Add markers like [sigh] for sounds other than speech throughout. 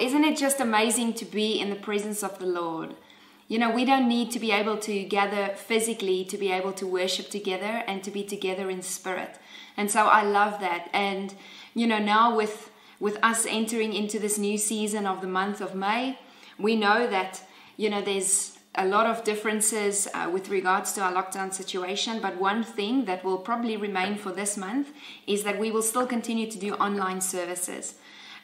isn't it just amazing to be in the presence of the Lord? You know, we don't need to be able to gather physically to be able to worship together and to be together in spirit. And so I love that. And, you know, now with with us entering into this new season of the month of May, we know that, you know, there's a lot of differences uh, with regards to our lockdown situation, but one thing that will probably remain for this month is that we will still continue to do online services.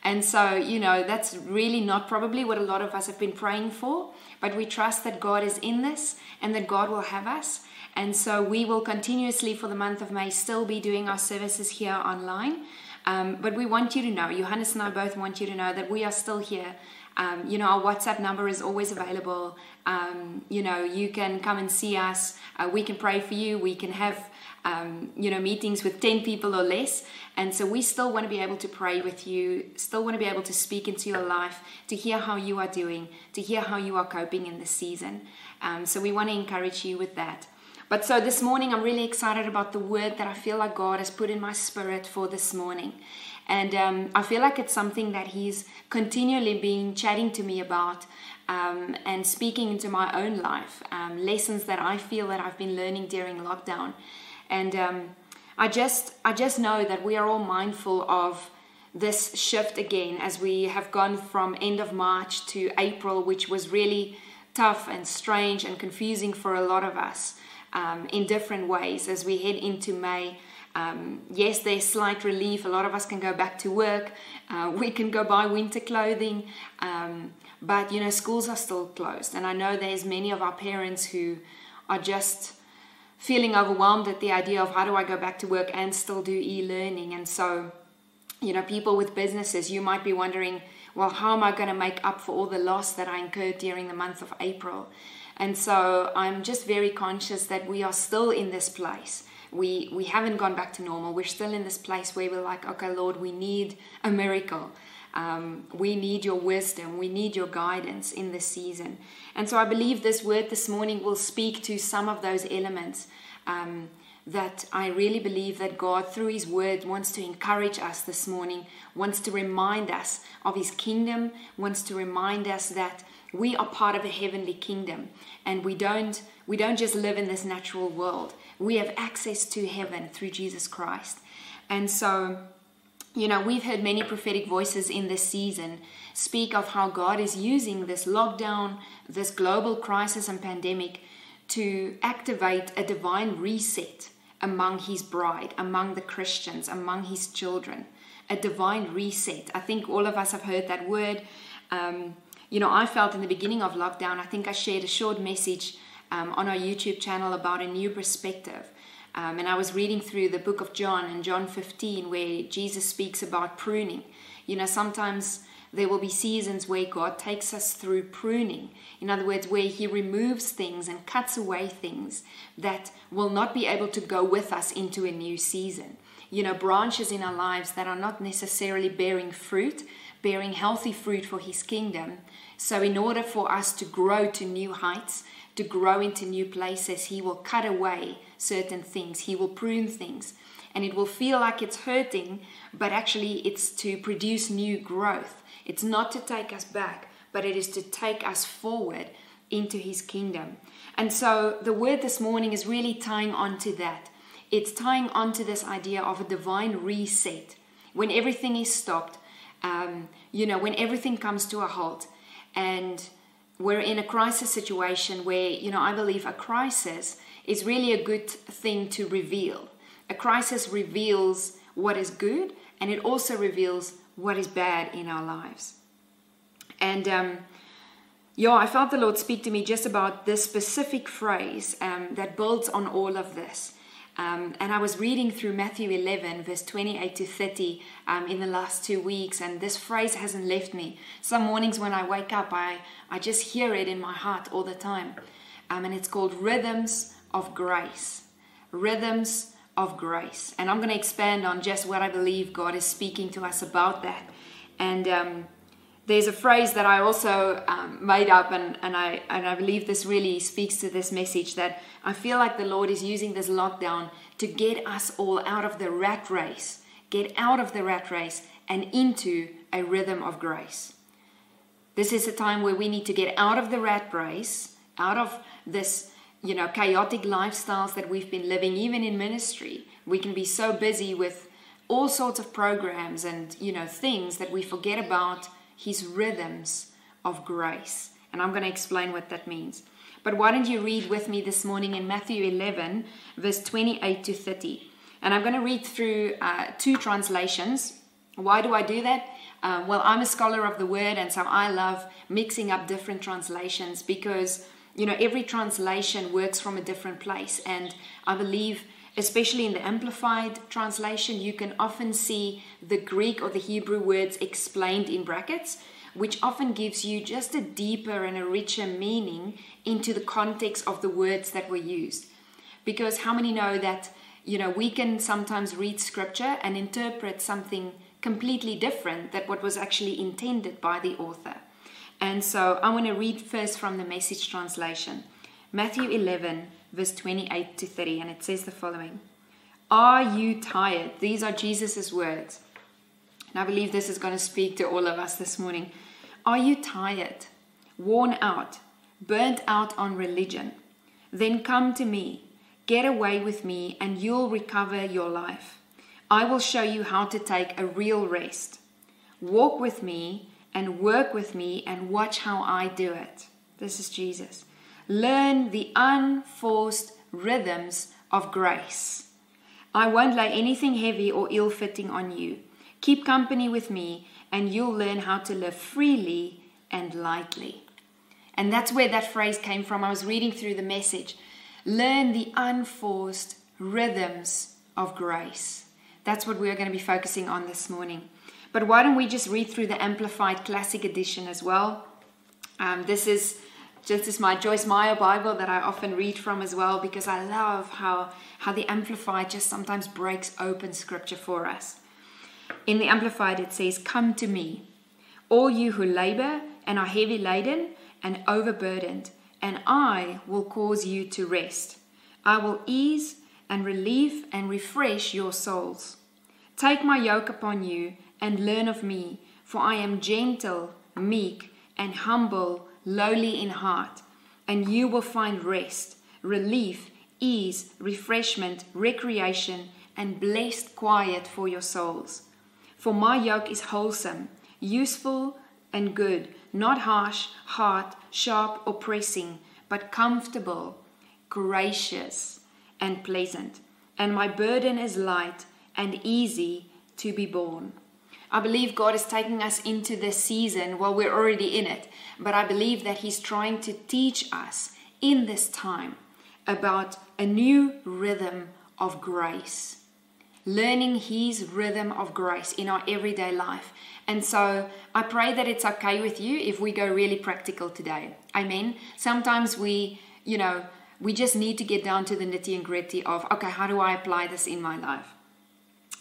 And so, you know, that's really not probably what a lot of us have been praying for, but we trust that God is in this and that God will have us. And so we will continuously for the month of May still be doing our services here online. Um, but we want you to know, Johannes and I both want you to know that we are still here. Um, you know, our WhatsApp number is always available. Um, you know, you can come and see us. Uh, we can pray for you. We can have, um, you know, meetings with 10 people or less. And so we still want to be able to pray with you, still want to be able to speak into your life, to hear how you are doing, to hear how you are coping in this season. Um, so we want to encourage you with that. But so this morning, I'm really excited about the word that I feel like God has put in my spirit for this morning. And um, I feel like it's something that He's continually been chatting to me about um, and speaking into my own life, um, lessons that I feel that I've been learning during lockdown. And um, I just, I just know that we are all mindful of this shift again as we have gone from end of March to April, which was really tough and strange and confusing for a lot of us um, in different ways as we head into May. Um, yes, there's slight relief. A lot of us can go back to work. Uh, we can go buy winter clothing. Um, but, you know, schools are still closed. And I know there's many of our parents who are just feeling overwhelmed at the idea of how do I go back to work and still do e learning. And so, you know, people with businesses, you might be wondering, well, how am I going to make up for all the loss that I incurred during the month of April? And so I'm just very conscious that we are still in this place. We, we haven't gone back to normal. We're still in this place where we're like, okay, Lord, we need a miracle. Um, we need your wisdom. We need your guidance in this season. And so I believe this word this morning will speak to some of those elements um, that I really believe that God, through His word, wants to encourage us this morning, wants to remind us of His kingdom, wants to remind us that we are part of a heavenly kingdom and we don't we don't just live in this natural world we have access to heaven through jesus christ and so you know we've heard many prophetic voices in this season speak of how god is using this lockdown this global crisis and pandemic to activate a divine reset among his bride among the christians among his children. A divine reset. I think all of us have heard that word. Um, you know, I felt in the beginning of lockdown, I think I shared a short message um, on our YouTube channel about a new perspective. Um, and I was reading through the book of John in John 15, where Jesus speaks about pruning. You know, sometimes there will be seasons where God takes us through pruning. In other words, where He removes things and cuts away things that will not be able to go with us into a new season. You know, branches in our lives that are not necessarily bearing fruit, bearing healthy fruit for His kingdom. So, in order for us to grow to new heights, to grow into new places, He will cut away certain things, He will prune things. And it will feel like it's hurting, but actually, it's to produce new growth. It's not to take us back, but it is to take us forward into His kingdom. And so, the word this morning is really tying on to that. It's tying on to this idea of a divine reset. When everything is stopped, um, you know, when everything comes to a halt and we're in a crisis situation where, you know, I believe a crisis is really a good thing to reveal. A crisis reveals what is good and it also reveals what is bad in our lives. And, um, yeah, I felt the Lord speak to me just about this specific phrase um, that builds on all of this. Um, and I was reading through Matthew 11, verse 28 to 30, um, in the last two weeks, and this phrase hasn't left me. Some mornings when I wake up, I, I just hear it in my heart all the time. Um, and it's called Rhythms of Grace. Rhythms of Grace. And I'm going to expand on just what I believe God is speaking to us about that. And um, there's a phrase that I also um, made up, and, and, I, and I believe this really speaks to this message that I feel like the Lord is using this lockdown to get us all out of the rat race, get out of the rat race and into a rhythm of grace. This is a time where we need to get out of the rat race, out of this, you know, chaotic lifestyles that we've been living, even in ministry. We can be so busy with all sorts of programs and, you know, things that we forget about his rhythms of grace. And I'm going to explain what that means. But why don't you read with me this morning in Matthew 11, verse 28 to 30? And I'm going to read through uh, two translations. Why do I do that? Uh, well, I'm a scholar of the word, and so I love mixing up different translations because, you know, every translation works from a different place. And I believe, especially in the Amplified translation, you can often see the Greek or the Hebrew words explained in brackets which often gives you just a deeper and a richer meaning into the context of the words that were used. Because how many know that, you know, we can sometimes read scripture and interpret something completely different than what was actually intended by the author. And so I want to read first from the message translation. Matthew 11, verse 28 to 30, and it says the following Are you tired? These are Jesus' words. And I believe this is going to speak to all of us this morning. Are you tired, worn out, burnt out on religion? Then come to me, get away with me, and you'll recover your life. I will show you how to take a real rest. Walk with me and work with me and watch how I do it. This is Jesus. Learn the unforced rhythms of grace. I won't lay anything heavy or ill fitting on you. Keep company with me and you'll learn how to live freely and lightly. And that's where that phrase came from. I was reading through the message. Learn the unforced rhythms of grace. That's what we're going to be focusing on this morning. But why don't we just read through the Amplified Classic Edition as well? Um, this is just as my Joyce Meyer Bible that I often read from as well because I love how, how the Amplified just sometimes breaks open scripture for us. In the Amplified, it says, Come to me, all you who labor and are heavy laden and overburdened, and I will cause you to rest. I will ease and relieve and refresh your souls. Take my yoke upon you and learn of me, for I am gentle, meek, and humble, lowly in heart, and you will find rest, relief, ease, refreshment, recreation, and blessed quiet for your souls. For my yoke is wholesome, useful, and good, not harsh, hard, sharp, or pressing, but comfortable, gracious, and pleasant. And my burden is light and easy to be borne. I believe God is taking us into this season. while we're already in it, but I believe that He's trying to teach us in this time about a new rhythm of grace learning His rhythm of grace in our everyday life. And so I pray that it's okay with you if we go really practical today. Amen. Sometimes we, you know, we just need to get down to the nitty and gritty of, okay, how do I apply this in my life?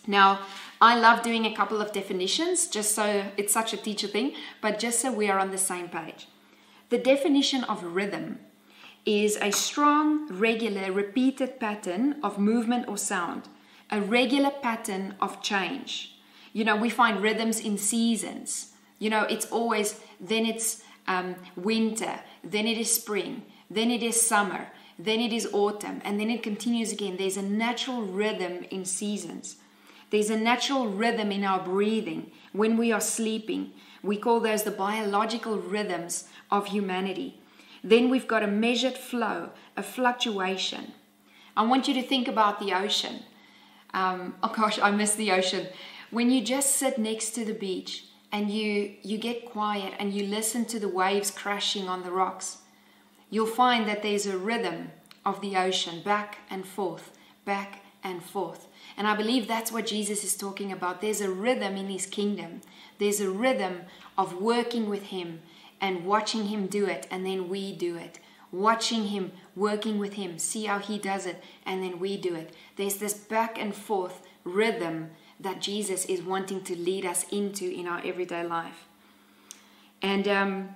Now, I love doing a couple of definitions just so it's such a teacher thing, but just so we are on the same page. The definition of rhythm is a strong, regular, repeated pattern of movement or sound a regular pattern of change. You know, we find rhythms in seasons. You know, it's always, then it's um, winter, then it is spring, then it is summer, then it is autumn, and then it continues again. There's a natural rhythm in seasons. There's a natural rhythm in our breathing when we are sleeping. We call those the biological rhythms of humanity. Then we've got a measured flow, a fluctuation. I want you to think about the ocean. Um, oh gosh, I miss the ocean. When you just sit next to the beach and you, you get quiet and you listen to the waves crashing on the rocks, you'll find that there's a rhythm of the ocean back and forth, back and forth. And I believe that's what Jesus is talking about. There's a rhythm in his kingdom, there's a rhythm of working with him and watching him do it, and then we do it watching Him, working with Him, see how He does it, and then we do it. There's this back and forth rhythm that Jesus is wanting to lead us into in our everyday life. And um,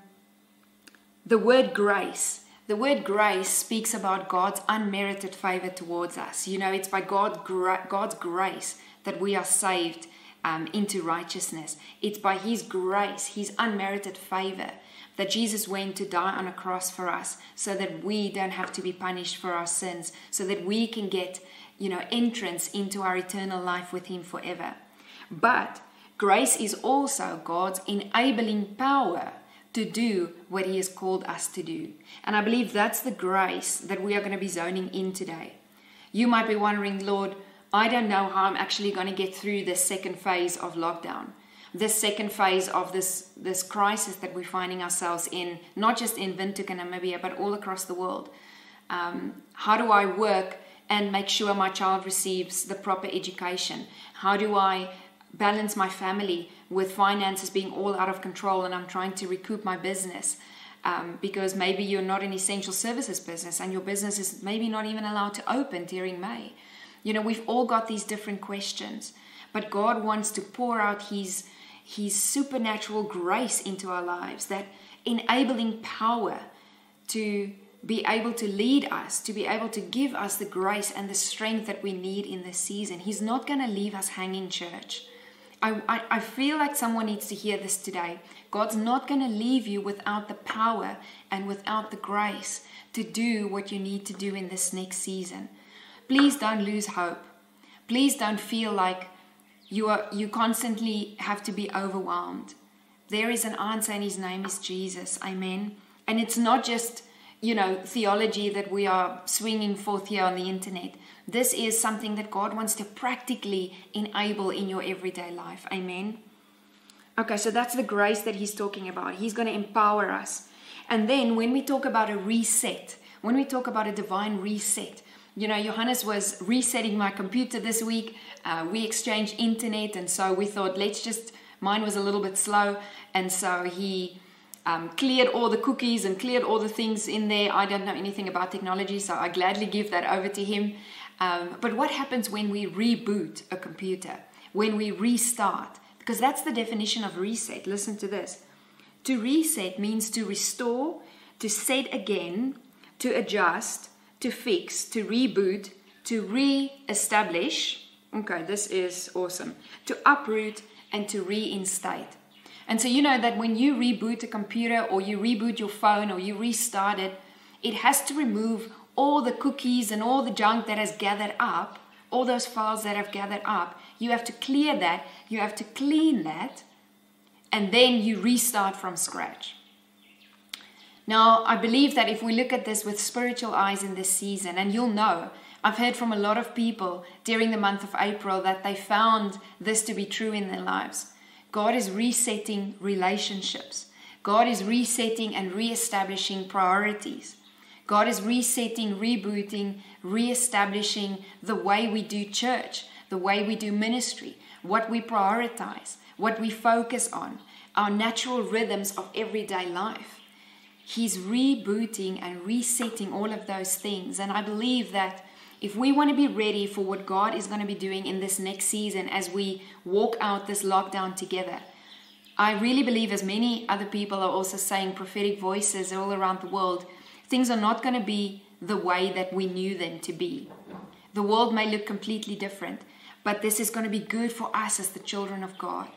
the word grace, the word grace speaks about God's unmerited favor towards us. You know, it's by God, God's grace that we are saved um, into righteousness. It's by His grace, His unmerited favor, that Jesus went to die on a cross for us so that we don't have to be punished for our sins, so that we can get, you know, entrance into our eternal life with Him forever. But grace is also God's enabling power to do what He has called us to do. And I believe that's the grace that we are going to be zoning in today. You might be wondering, Lord, I don't know how I'm actually going to get through this second phase of lockdown, this second phase of this, this crisis that we're finding ourselves in, not just in Windhoek and Namibia, but all across the world. Um, how do I work and make sure my child receives the proper education? How do I balance my family with finances being all out of control and I'm trying to recoup my business? Um, because maybe you're not an essential services business and your business is maybe not even allowed to open during May. You know, we've all got these different questions, but God wants to pour out His, His supernatural grace into our lives, that enabling power to be able to lead us, to be able to give us the grace and the strength that we need in this season. He's not going to leave us hanging, church. I, I, I, feel like someone needs to hear this today. God's not going to leave you without the power and without the grace to do what you need to do in this next season. Please don't lose hope. Please don't feel like you are you constantly have to be overwhelmed. There is an answer and his name is Jesus. Amen. And it's not just, you know, theology that we are swinging forth here on the internet. This is something that God wants to practically enable in your everyday life. Amen. Okay, so that's the grace that he's talking about. He's going to empower us. And then when we talk about a reset, when we talk about a divine reset, you know, Johannes was resetting my computer this week. Uh, we exchanged internet, and so we thought, let's just, mine was a little bit slow, and so he um, cleared all the cookies and cleared all the things in there. I don't know anything about technology, so I gladly give that over to him. Um, but what happens when we reboot a computer, when we restart? Because that's the definition of reset. Listen to this. To reset means to restore, to set again, to adjust, to fix, to reboot, to re-establish. Okay, this is awesome. To uproot and to reinstate. And so you know that when you reboot a computer or you reboot your phone or you restart it, it has to remove all the cookies and all the junk that has gathered up, all those files that have gathered up. You have to clear that, you have to clean that, and then you restart from scratch. Now, I believe that if we look at this with spiritual eyes in this season, and you'll know, I've heard from a lot of people during the month of April that they found this to be true in their lives. God is resetting relationships. God is resetting and reestablishing priorities. God is resetting, rebooting, reestablishing the way we do church, the way we do ministry, what we prioritize, what we focus on, our natural rhythms of everyday life. He's rebooting and resetting all of those things. And I believe that if we want to be ready for what God is going to be doing in this next season as we walk out this lockdown together, I really believe, as many other people are also saying, prophetic voices all around the world, things are not going to be the way that we knew them to be. The world may look completely different, but this is going to be good for us as the children of God.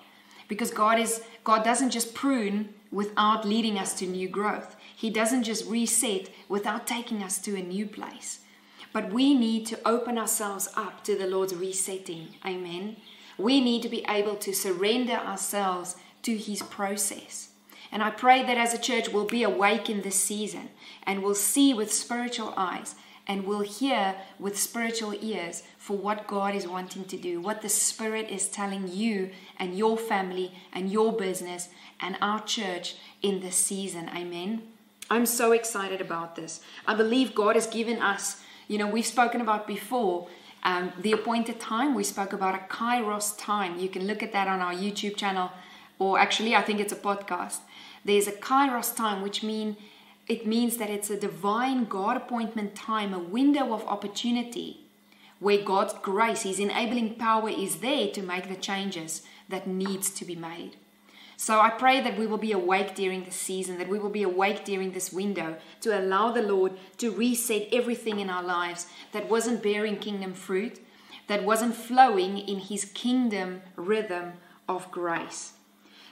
Because God is God doesn't just prune without leading us to new growth. He doesn't just reset without taking us to a new place. But we need to open ourselves up to the Lord's resetting. Amen. We need to be able to surrender ourselves to His process. And I pray that as a church we'll be awake in this season and we'll see with spiritual eyes and we'll hear with spiritual ears for what God is wanting to do, what the Spirit is telling you and your family and your business and our church in this season. Amen. I'm so excited about this. I believe God has given us, you know, we've spoken about before um, the appointed time. We spoke about a Kairos time. You can look at that on our YouTube channel, or actually, I think it's a podcast. There's a Kairos time, which mean it means that it's a divine God appointment time, a window of opportunity where God's grace, His enabling power is there to make the changes that needs to be made. So I pray that we will be awake during this season, that we will be awake during this window to allow the Lord to reset everything in our lives that wasn't bearing kingdom fruit, that wasn't flowing in his kingdom rhythm of grace.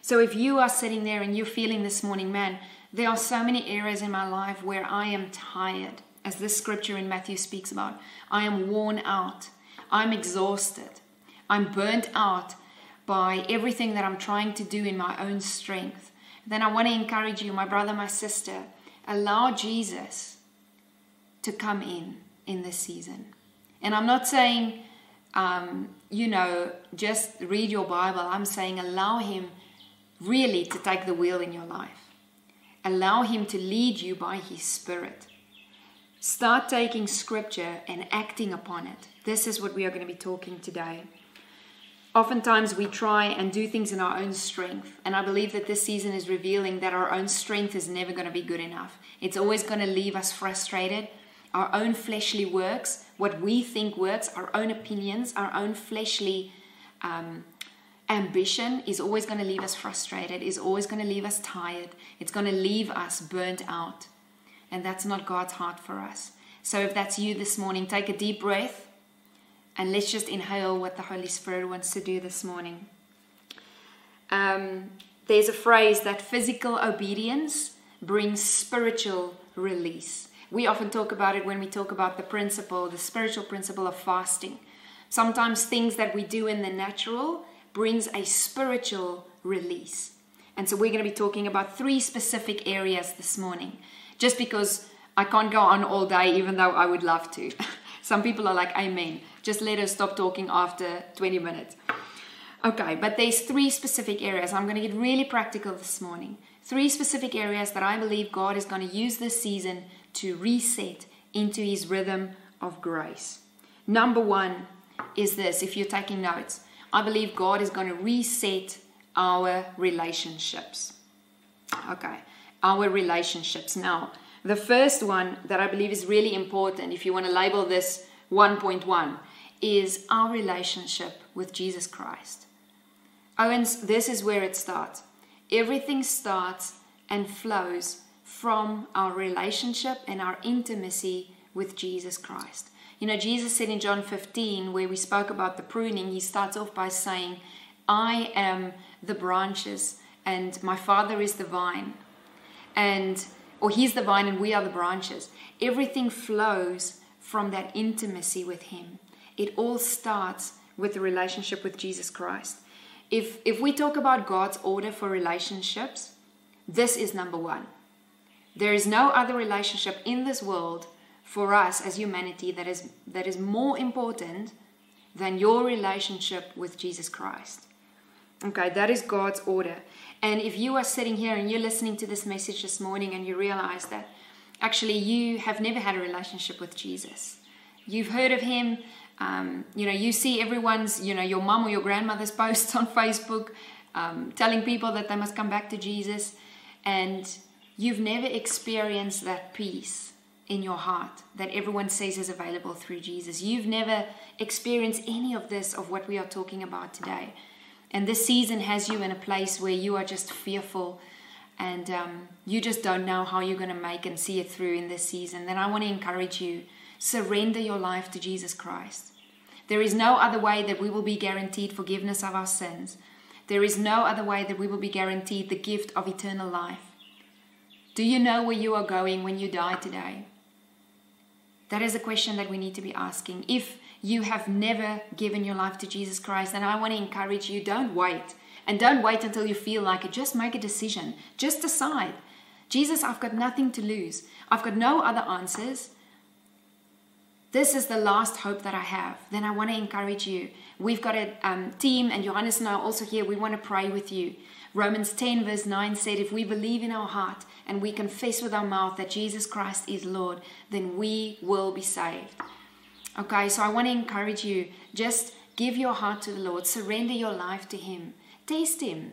So if you are sitting there and you're feeling this morning, man, there are so many areas in my life where I am tired, as this scripture in Matthew speaks about. I am worn out. I'm exhausted. I'm burnt out by everything that I'm trying to do in my own strength. Then I want to encourage you, my brother, my sister, allow Jesus to come in in this season. And I'm not saying, um, you know, just read your Bible. I'm saying allow Him really to take the wheel in your life. Allow Him to lead you by His Spirit. Start taking scripture and acting upon it. This is what we are going to be talking today. Oftentimes, we try and do things in our own strength, and I believe that this season is revealing that our own strength is never going to be good enough. It's always going to leave us frustrated. Our own fleshly works, what we think works, our own opinions, our own fleshly um, ambition is always going to leave us frustrated, is always going to leave us tired. It's going to leave us burnt out. And that's not God's heart for us. So if that's you this morning, take a deep breath and let's just inhale what the Holy Spirit wants to do this morning. Um, there's a phrase that physical obedience brings spiritual release. We often talk about it when we talk about the principle, the spiritual principle of fasting. Sometimes things that we do in the natural brings a spiritual release. And so we're going to be talking about three specific areas this morning. Just because I can't go on all day, even though I would love to. [laughs] Some people are like, Amen. Just let us stop talking after 20 minutes. Okay, but there's three specific areas. I'm going to get really practical this morning. Three specific areas that I believe God is going to use this season to reset into his rhythm of grace. Number one is this if you're taking notes, I believe God is going to reset our relationships. Okay, our relationships. Now, the first one that I believe is really important, if you want to label this 1.1, is our relationship with Jesus Christ. Owens, this is where it starts. Everything starts and flows from our relationship and our intimacy with Jesus Christ. You know, Jesus said in John 15, where we spoke about the pruning, he starts off by saying, I am the branches and my Father is the vine. And, or he's the vine and we are the branches. Everything flows from that intimacy with him. It all starts with the relationship with Jesus Christ. If, if we talk about God's order for relationships, this is number one. There is no other relationship in this world for us as humanity that is, that is more important than your relationship with Jesus Christ. Okay, that is God's order. And if you are sitting here and you're listening to this message this morning and you realize that actually you have never had a relationship with Jesus, you've heard of Him, um, you know, you see everyone's, you know, your mom or your grandmother's [laughs] posts on Facebook um, telling people that they must come back to Jesus, and you've never experienced that peace in your heart that everyone says is available through Jesus. You've never experienced any of this, of what we are talking about today. And this season has you in a place where you are just fearful and um, you just don't know how you're going to make and see it through in this season. Then I want to encourage you surrender your life to Jesus Christ. There is no other way that we will be guaranteed forgiveness of our sins. There is no other way that we will be guaranteed the gift of eternal life. Do you know where you are going when you die today? That is a question that we need to be asking. If you have never given your life to Jesus Christ, then I want to encourage you don't wait. And don't wait until you feel like it. Just make a decision. Just decide. Jesus, I've got nothing to lose. I've got no other answers this is the last hope that I have, then I want to encourage you. We've got a um, team, and Johannes and I are also here. We want to pray with you. Romans 10, verse 9 said, If we believe in our heart and we confess with our mouth that Jesus Christ is Lord, then we will be saved. Okay, so I want to encourage you just give your heart to the Lord, surrender your life to Him, taste Him.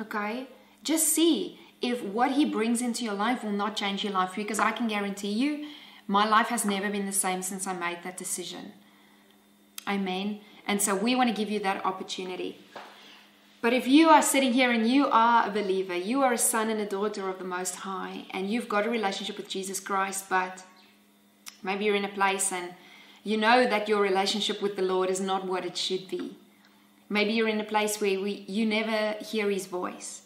Okay, just see if what He brings into your life will not change your life because I can guarantee you my life has never been the same since I made that decision. Amen. And so we want to give you that opportunity. But if you are sitting here and you are a believer, you are a son and a daughter of the Most High, and you've got a relationship with Jesus Christ, but maybe you're in a place and you know that your relationship with the Lord is not what it should be. Maybe you're in a place where we, you never hear His voice.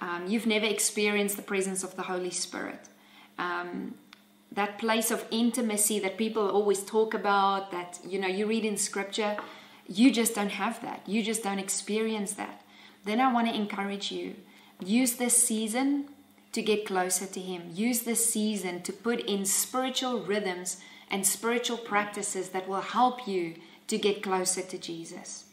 Um, you've never experienced the presence of the Holy Spirit. Um, that place of intimacy that people always talk about, that you know you read in Scripture, you just don't have that. You just don't experience that. Then I want to encourage you: use this season to get closer to Him. Use this season to put in spiritual rhythms and spiritual practices that will help you to get closer to Jesus.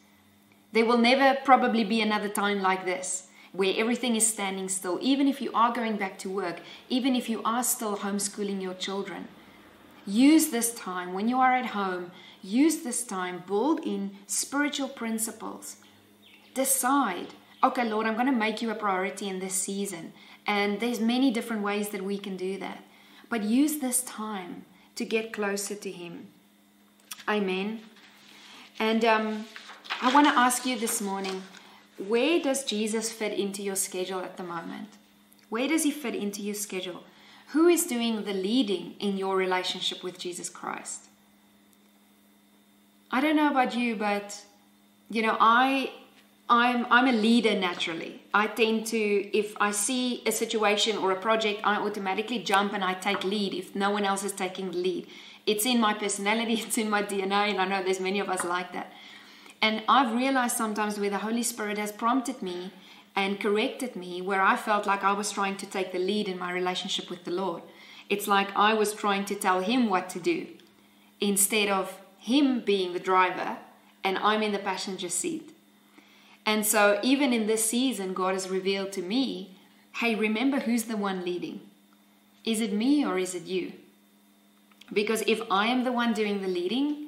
There will never probably be another time like this where everything is standing still, even if you are going back to work, even if you are still homeschooling your children. Use this time when you are at home, use this time, build in spiritual principles. Decide, okay, Lord, I'm going to make you a priority in this season. And there's many different ways that we can do that. But use this time to get closer to Him. Amen. And um, I want to ask you this morning where does Jesus fit into your schedule at the moment? Where does He fit into your schedule? Who is doing the leading in your relationship with Jesus Christ? I don't know about you, but you know, I I'm I'm a leader naturally. I tend to if I see a situation or a project, I automatically jump and I take lead if no one else is taking the lead. It's in my personality, [laughs] it's in my DNA, and I know there's many of us like that. And I've realized sometimes where the Holy Spirit has prompted me and corrected me where I felt like I was trying to take the lead in my relationship with the Lord. It's like I was trying to tell him what to do instead of him being the driver and I'm in the passenger seat. And so, even in this season, God has revealed to me hey, remember who's the one leading? Is it me or is it you? Because if I am the one doing the leading,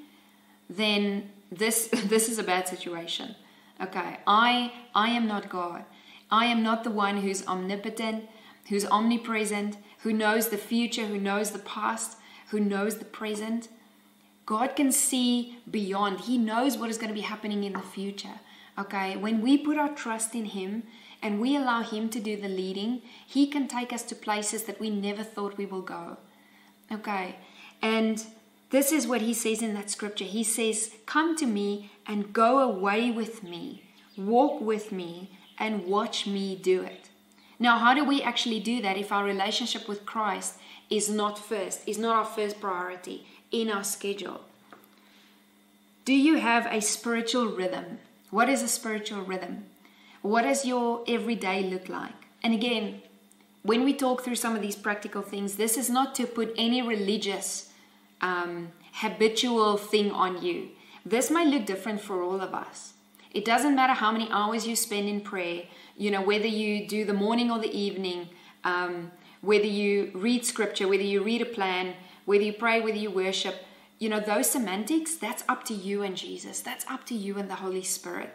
then this, [laughs] this is a bad situation. Okay, I, I am not God. I am not the one who's omnipotent, who's omnipresent, who knows the future, who knows the past, who knows the present. God can see beyond. He knows what is going to be happening in the future. Okay, when we put our trust in Him and we allow Him to do the leading, He can take us to places that we never thought we will go. Okay, and this is what He says in that scripture. He says, Come to me and go away with me, walk with me, and watch me do it. Now, how do we actually do that if our relationship with Christ is not first, is not our first priority in our schedule? Do you have a spiritual rhythm what is a spiritual rhythm? What does your everyday look like? And again, when we talk through some of these practical things, this is not to put any religious, um, habitual thing on you. This might look different for all of us. It doesn't matter how many hours you spend in prayer, you know, whether you do the morning or the evening, um, whether you read scripture, whether you read a plan, whether you pray, whether you worship you know, those semantics, that's up to you and Jesus. That's up to you and the Holy Spirit.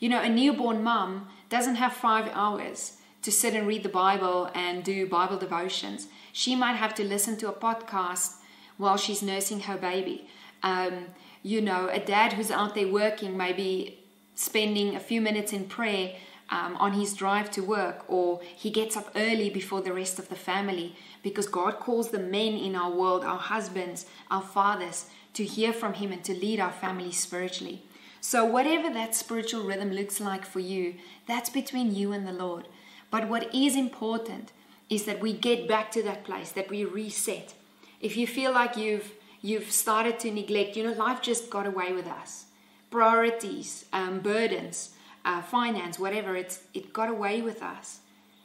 You know, a newborn mom doesn't have five hours to sit and read the Bible and do Bible devotions. She might have to listen to a podcast while she's nursing her baby. Um, you know, a dad who's out there working, maybe spending a few minutes in prayer um, on his drive to work, or he gets up early before the rest of the family because God calls the men in our world, our husbands, our fathers, to hear from Him and to lead our families spiritually. So, whatever that spiritual rhythm looks like for you, that's between you and the Lord. But what is important is that we get back to that place, that we reset. If you feel like you've you've started to neglect, you know, life just got away with us. Priorities, um, burdens, uh, finance, whatever, it's it got away with us.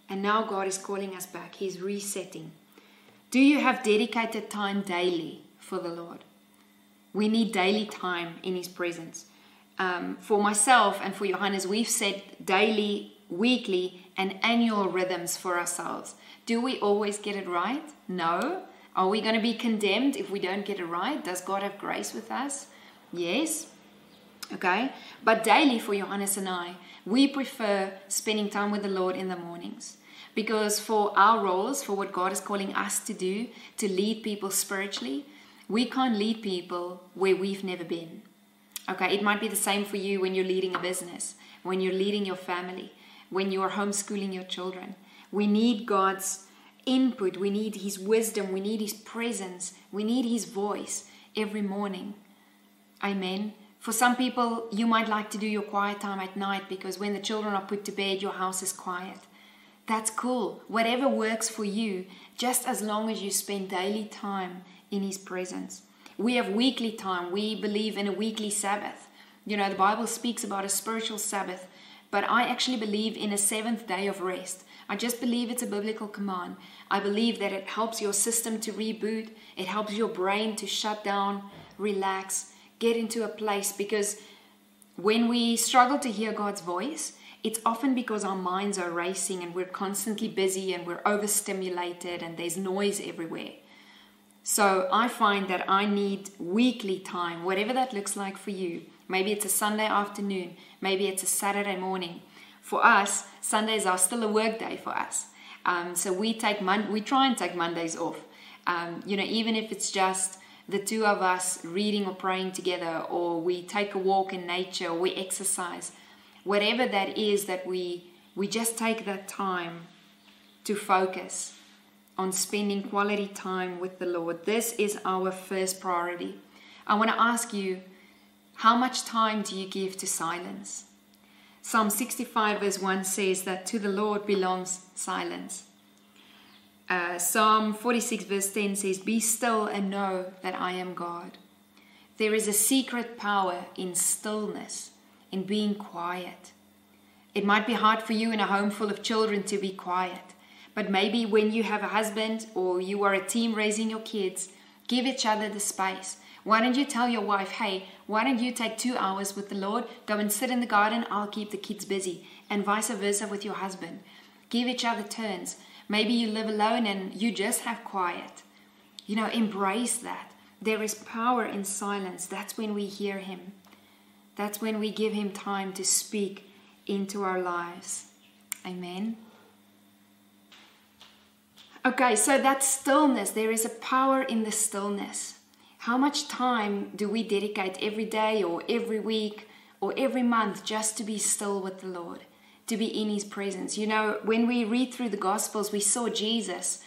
And now God is calling us back. He's resetting. Do you have dedicated time daily for the Lord? We need daily time in His presence. Um, for myself and for Johannes, we've set daily, weekly, and annual rhythms for ourselves. Do we always get it right? No. Are we going to be condemned if we don't get it right? Does God have grace with us? Yes. Okay. But daily for Johannes and I, we prefer spending time with the Lord in the mornings. Because for our roles, for what God is calling us to do, to lead people spiritually, we can't lead people where we've never been. Okay, it might be the same for you when you're leading a business, when you're leading your family, when you're homeschooling your children. We need God's input, we need His wisdom, we need His presence, we need His voice every morning. Amen. For some people, you might like to do your quiet time at night because when the children are put to bed, your house is quiet. That's cool. Whatever works for you, just as long as you spend daily time in His presence. We have weekly time. We believe in a weekly Sabbath. You know, the Bible speaks about a spiritual Sabbath, but I actually believe in a seventh day of rest. I just believe it's a biblical command. I believe that it helps your system to reboot, it helps your brain to shut down, relax, get into a place because when we struggle to hear God's voice, it's often because our minds are racing and we're constantly busy and we're overstimulated and there's noise everywhere. So I find that I need weekly time, whatever that looks like for you. Maybe it's a Sunday afternoon, maybe it's a Saturday morning. For us, Sundays are still a work day for us. Um, so we take Mon- we try and take Mondays off. Um, you know, even if it's just the two of us reading or praying together, or we take a walk in nature, or we exercise, whatever that is that we we just take that time to focus on spending quality time with the Lord. This is our first priority. I want to ask you, how much time do you give to silence? Psalm 65, verse 1 says that to the Lord belongs silence. Uh, Psalm 46, verse 10 says, Be still and know that I am God. There is a secret power in stillness, in being quiet. It might be hard for you in a home full of children to be quiet, but maybe when you have a husband or you are a team raising your kids, give each other the space. Why don't you tell your wife, hey, why don't you take two hours with the Lord, go and sit in the garden, I'll keep the kids busy, and vice versa with your husband. Give each other turns. Maybe you live alone and you just have quiet. You know, embrace that. There is power in silence. That's when we hear Him. That's when we give Him time to speak into our lives. Amen. Okay, so that stillness, there is a power in the stillness. How much time do we dedicate every day or every week or every month just to be still with the Lord? To be in his presence. You know, when we read through the Gospels, we saw Jesus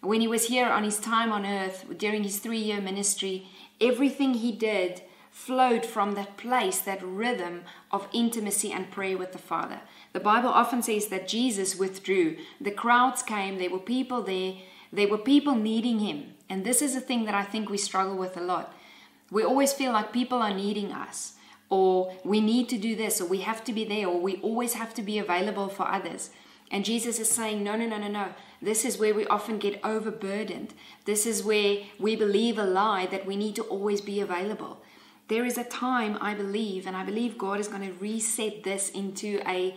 when he was here on his time on earth during his three year ministry, everything he did flowed from that place, that rhythm of intimacy and prayer with the Father. The Bible often says that Jesus withdrew. The crowds came, there were people there, there were people needing him. And this is a thing that I think we struggle with a lot. We always feel like people are needing us or we need to do this, or we have to be there, or we always have to be available for others. And Jesus is saying, no, no, no, no, no. This is where we often get overburdened. This is where we believe a lie that we need to always be available. There is a time, I believe, and I believe God is going to reset this into a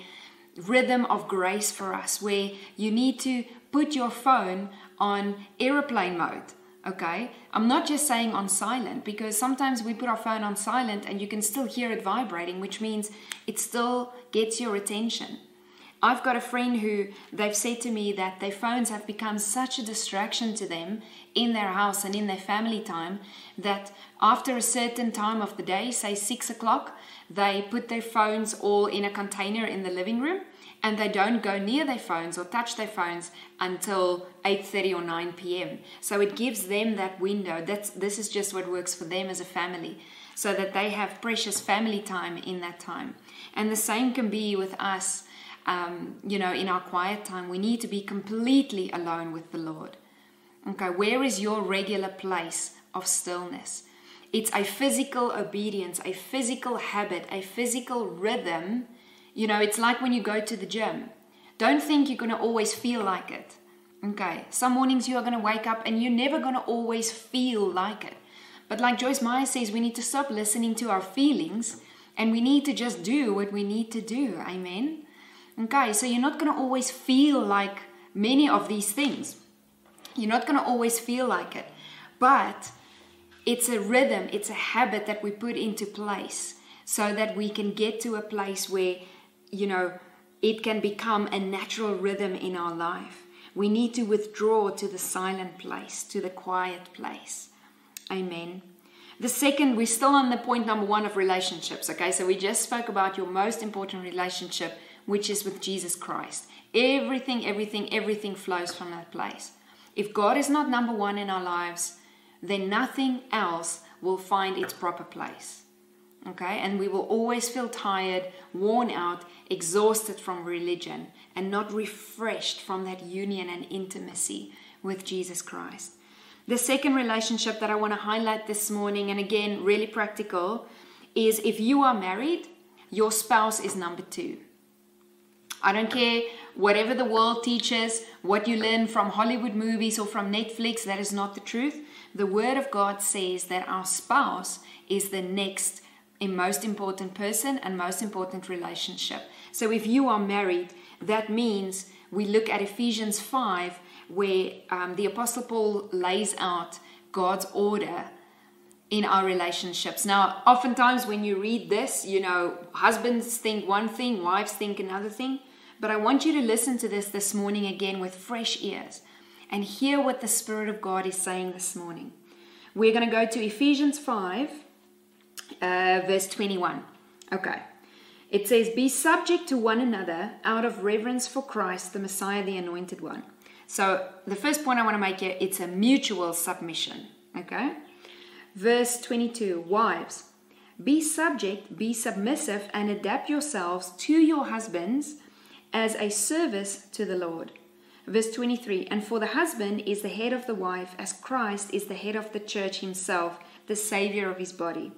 rhythm of grace for us where you need to put your phone on aeroplane mode okay? I'm not just saying on silent because sometimes we put our phone on silent and you can still hear it vibrating which means it still gets your attention. I've got a friend who they've said to me that their phones have become such a distraction to them in their house and in their family time that after a certain time of the day say six o'clock they put their phones all in a container in the living room and they don't go near their phones or touch their phones until 8:30 or 9 p.m. So it gives them that window. That's this is just what works for them as a family so that they have precious family time in that time. And the same can be with us um, you know, in our quiet time, we need to be completely alone with the Lord. Okay, where is your regular place of stillness? It's a physical obedience, a physical habit, a physical rhythm you know, it's like when you go to the gym. Don't think you're going to always feel like it. Okay, some mornings you are going to wake up and you're never going to always feel like it. But like Joyce Meyer says, we need to stop listening to our feelings and we need to just do what we need to do. Amen. Okay, so you're not going to always feel like many of these things. You're not going to always feel like it. But it's a rhythm, it's a habit that we put into place so that we can get to a place where you know, it can become a natural rhythm in our life. We need to withdraw to the silent place, to the quiet place. Amen. The second, we're still on the point number one of relationships. Okay, so we just spoke about your most important relationship, which is with Jesus Christ. Everything, everything, everything flows from that place. If God is not number one in our lives, then nothing else will find its proper place. Okay, and we will always feel tired, worn out, exhausted from religion, and not refreshed from that union and intimacy with Jesus Christ. The second relationship that I want to highlight this morning, and again, really practical, is if you are married, your spouse is number two. I don't care whatever the world teaches, what you learn from Hollywood movies or from Netflix, that is not the truth. The Word of God says that our spouse is the next and most important person and most important relationship. So if you are married, that means we look at Ephesians 5, where um, the Apostle Paul lays out God's order in our relationships. Now, oftentimes when you read this, you know, husbands think one thing, wives think another thing. But I want you to listen to this this morning again with fresh ears and hear what the Spirit of God is saying this morning. We're going to go to Ephesians 5, uh, verse 21. Okay. It says, Be subject to one another out of reverence for Christ, the Messiah, the Anointed One. So, the first point I want to make here it's a mutual submission. Okay. Verse 22 Wives, be subject, be submissive, and adapt yourselves to your husbands as a service to the Lord. Verse 23 And for the husband is the head of the wife, as Christ is the head of the church himself, the Savior of his body.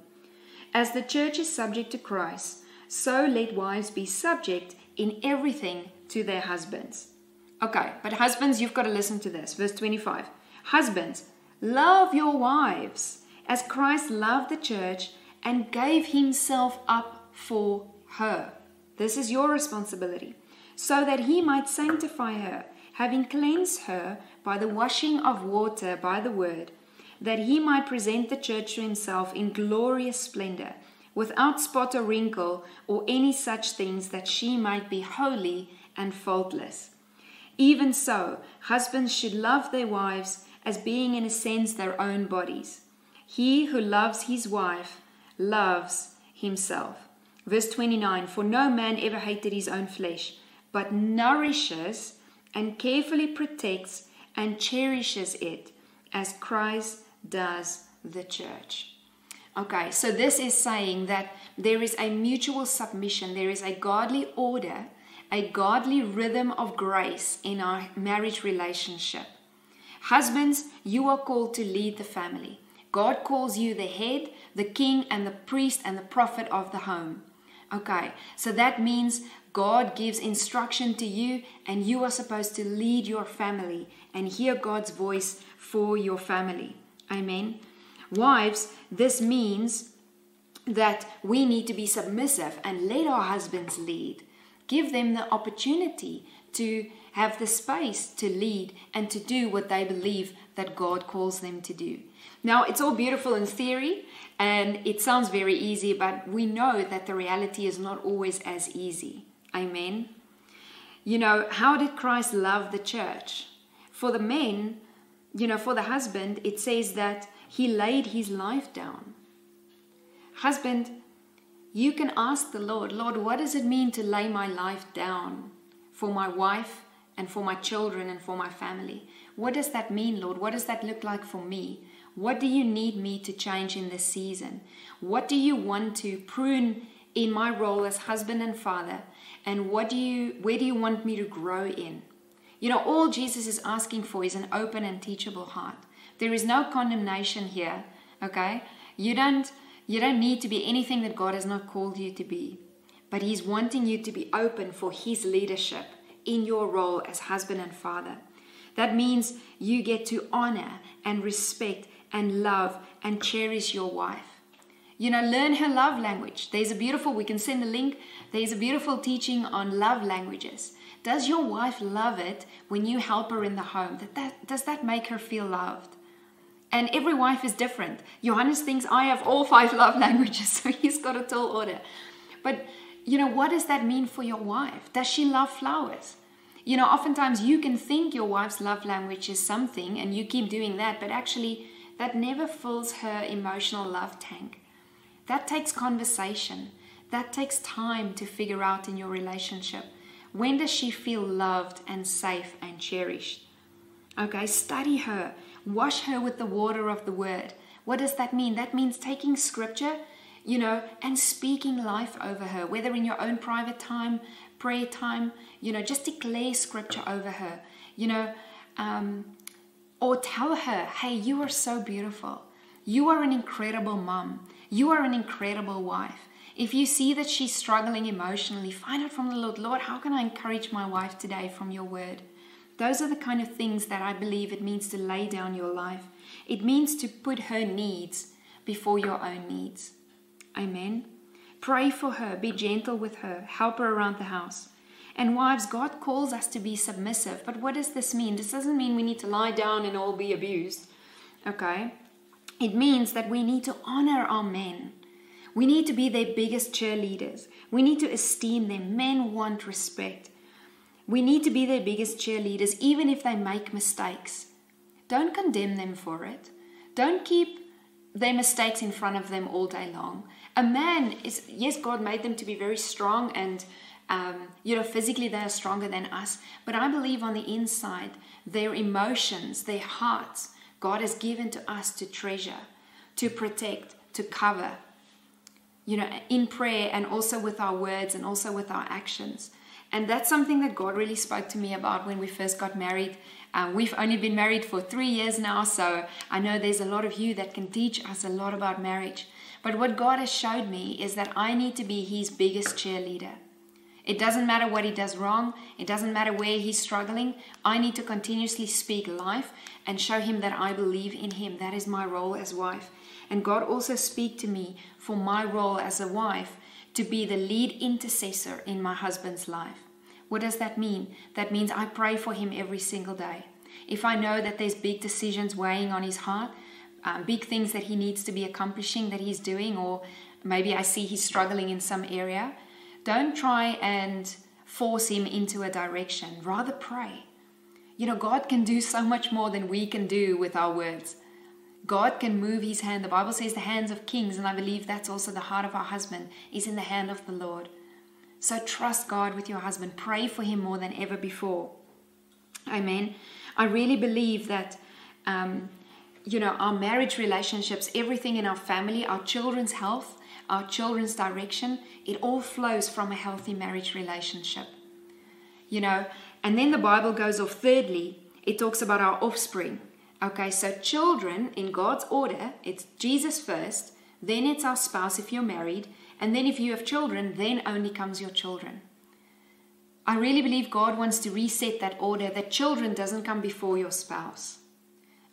As the church is subject to Christ, so let wives be subject in everything to their husbands. Okay, but husbands, you've got to listen to this. Verse 25 Husbands, love your wives as Christ loved the church and gave himself up for her. This is your responsibility, so that he might sanctify her, having cleansed her by the washing of water by the word, that he might present the church to himself in glorious splendor, without spot or wrinkle or any such things, that she might be holy and faultless. Even so, husbands should love their wives as being in a sense their own bodies. He who loves his wife loves himself. Verse 29 For no man ever hated his own flesh, but nourishes and carefully protects and cherishes it as Christ does the church. Okay, so this is saying that there is a mutual submission, there is a godly order, a godly rhythm of grace in our marriage relationship. Husbands, you are called to lead the family. God calls you the head, the king, and the priest and the prophet of the home. Okay, so that means God gives instruction to you, and you are supposed to lead your family and hear God's voice for your family. Amen. Wives, this means that we need to be submissive and let our husbands lead. Give them the opportunity to have the space to lead and to do what they believe that God calls them to do. Now, it's all beautiful in theory and it sounds very easy, but we know that the reality is not always as easy. Amen. You know, how did Christ love the church? For the men, you know, for the husband, it says that he laid his life down. Husband, you can ask the Lord, Lord, what does it mean to lay my life down for my wife and for my children and for my family? What does that mean, Lord? What does that look like for me? What do you need me to change in this season? What do you want to prune in my role as husband and father? And what do you where do you want me to grow in? You know, all Jesus is asking for is an open and teachable heart. There is no condemnation here, okay? You don't you don't need to be anything that God has not called you to be. But he's wanting you to be open for his leadership in your role as husband and father. That means you get to honor and respect and love and cherish your wife. You know, learn her love language. There's a beautiful, we can send a link. There's a beautiful teaching on love languages. Does your wife love it when you help her in the home? That, that, does that make her feel loved? And every wife is different. Johannes thinks I have all five love [laughs] languages, so he's got a tall order. But, you know, what does that mean for your wife? Does she love flowers? You know, oftentimes you can think your wife's love language is something and you keep doing that, but actually, that never fills her emotional love tank. That takes conversation. That takes time to figure out in your relationship. When does she feel loved and safe and cherished? Okay, study her. Wash her with the water of the word. What does that mean? That means taking scripture, you know, and speaking life over her, whether in your own private time, prayer time, you know, just declare scripture over her, you know, um, or tell her, hey, you are so beautiful. You are an incredible mom. You are an incredible wife. If you see that she's struggling emotionally, find out from the Lord, Lord, how can I encourage my wife today from your word? Those are the kind of things that I believe it means to lay down your life. It means to put her needs before your own needs. Amen. Pray for her, be gentle with her, help her around the house. And wives, God calls us to be submissive. But what does this mean? This doesn't mean we need to lie down and all be abused. Okay? It means that we need to honor our men. We need to be their biggest cheerleaders. We need to esteem them. Men want respect. We need to be their biggest cheerleaders, even if they make mistakes. Don't condemn them for it. Don't keep their mistakes in front of them all day long. A man is, yes, God made them to be very strong and um, you know, physically they are stronger than us, but I believe on the inside, their emotions, their hearts, God has given to us to treasure, to protect, to cover, you know, in prayer and also with our words and also with our actions. And that's something that God really spoke to me about when we first got married. Uh, we've only been married for three years now, so I know there's a lot of you that can teach us a lot about marriage. But what God has showed me is that I need to be His biggest cheerleader. It doesn't matter what he does wrong, it doesn't matter where he's struggling. I need to continuously speak life and show him that I believe in him. That is my role as wife. And God also speak to me for my role as a wife to be the lead intercessor in my husband's life. What does that mean? That means I pray for him every single day. If I know that there's big decisions weighing on his heart, um, big things that he needs to be accomplishing that he's doing, or maybe I see he's struggling in some area, don't try and force him into a direction. Rather pray. You know, God can do so much more than we can do with our words. God can move his hand. The Bible says the hands of kings, and I believe that's also the heart of our husband, is in the hand of the Lord. So trust God with your husband. Pray for him more than ever before. Amen. I really believe that, um, you know, our marriage relationships, everything in our family, our children's health, our children's direction, it all flows from a healthy marriage relationship. You know, and then the Bible goes off, thirdly, it talks about our offspring. Okay, so children in God's order, it's Jesus first, then it's our spouse if you're married, and then if you have children, then only comes your children. I really believe God wants to reset that order that children doesn't come before your spouse.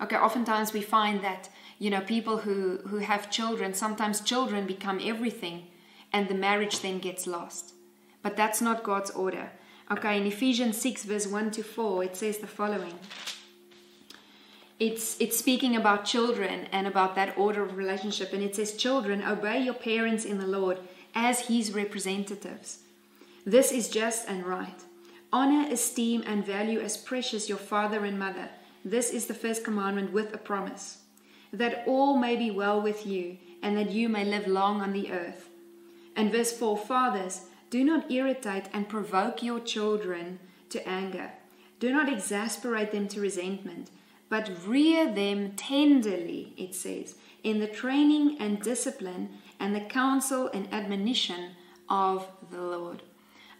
Okay, oftentimes we find that you know people who who have children sometimes children become everything and the marriage then gets lost but that's not god's order okay in ephesians 6 verse 1 to 4 it says the following it's it's speaking about children and about that order of relationship. And it says children obey your parents in the lord as his representatives. This is just and right. Honor esteem and value as precious your father and mother. This is the first commandment with a promise that all may be well with you, and that you may live long on the earth. And verse 4 Fathers, do not irritate and provoke your children to anger. Do not exasperate them to resentment, but rear them tenderly, it says, in the training and discipline and the counsel and admonition of the Lord.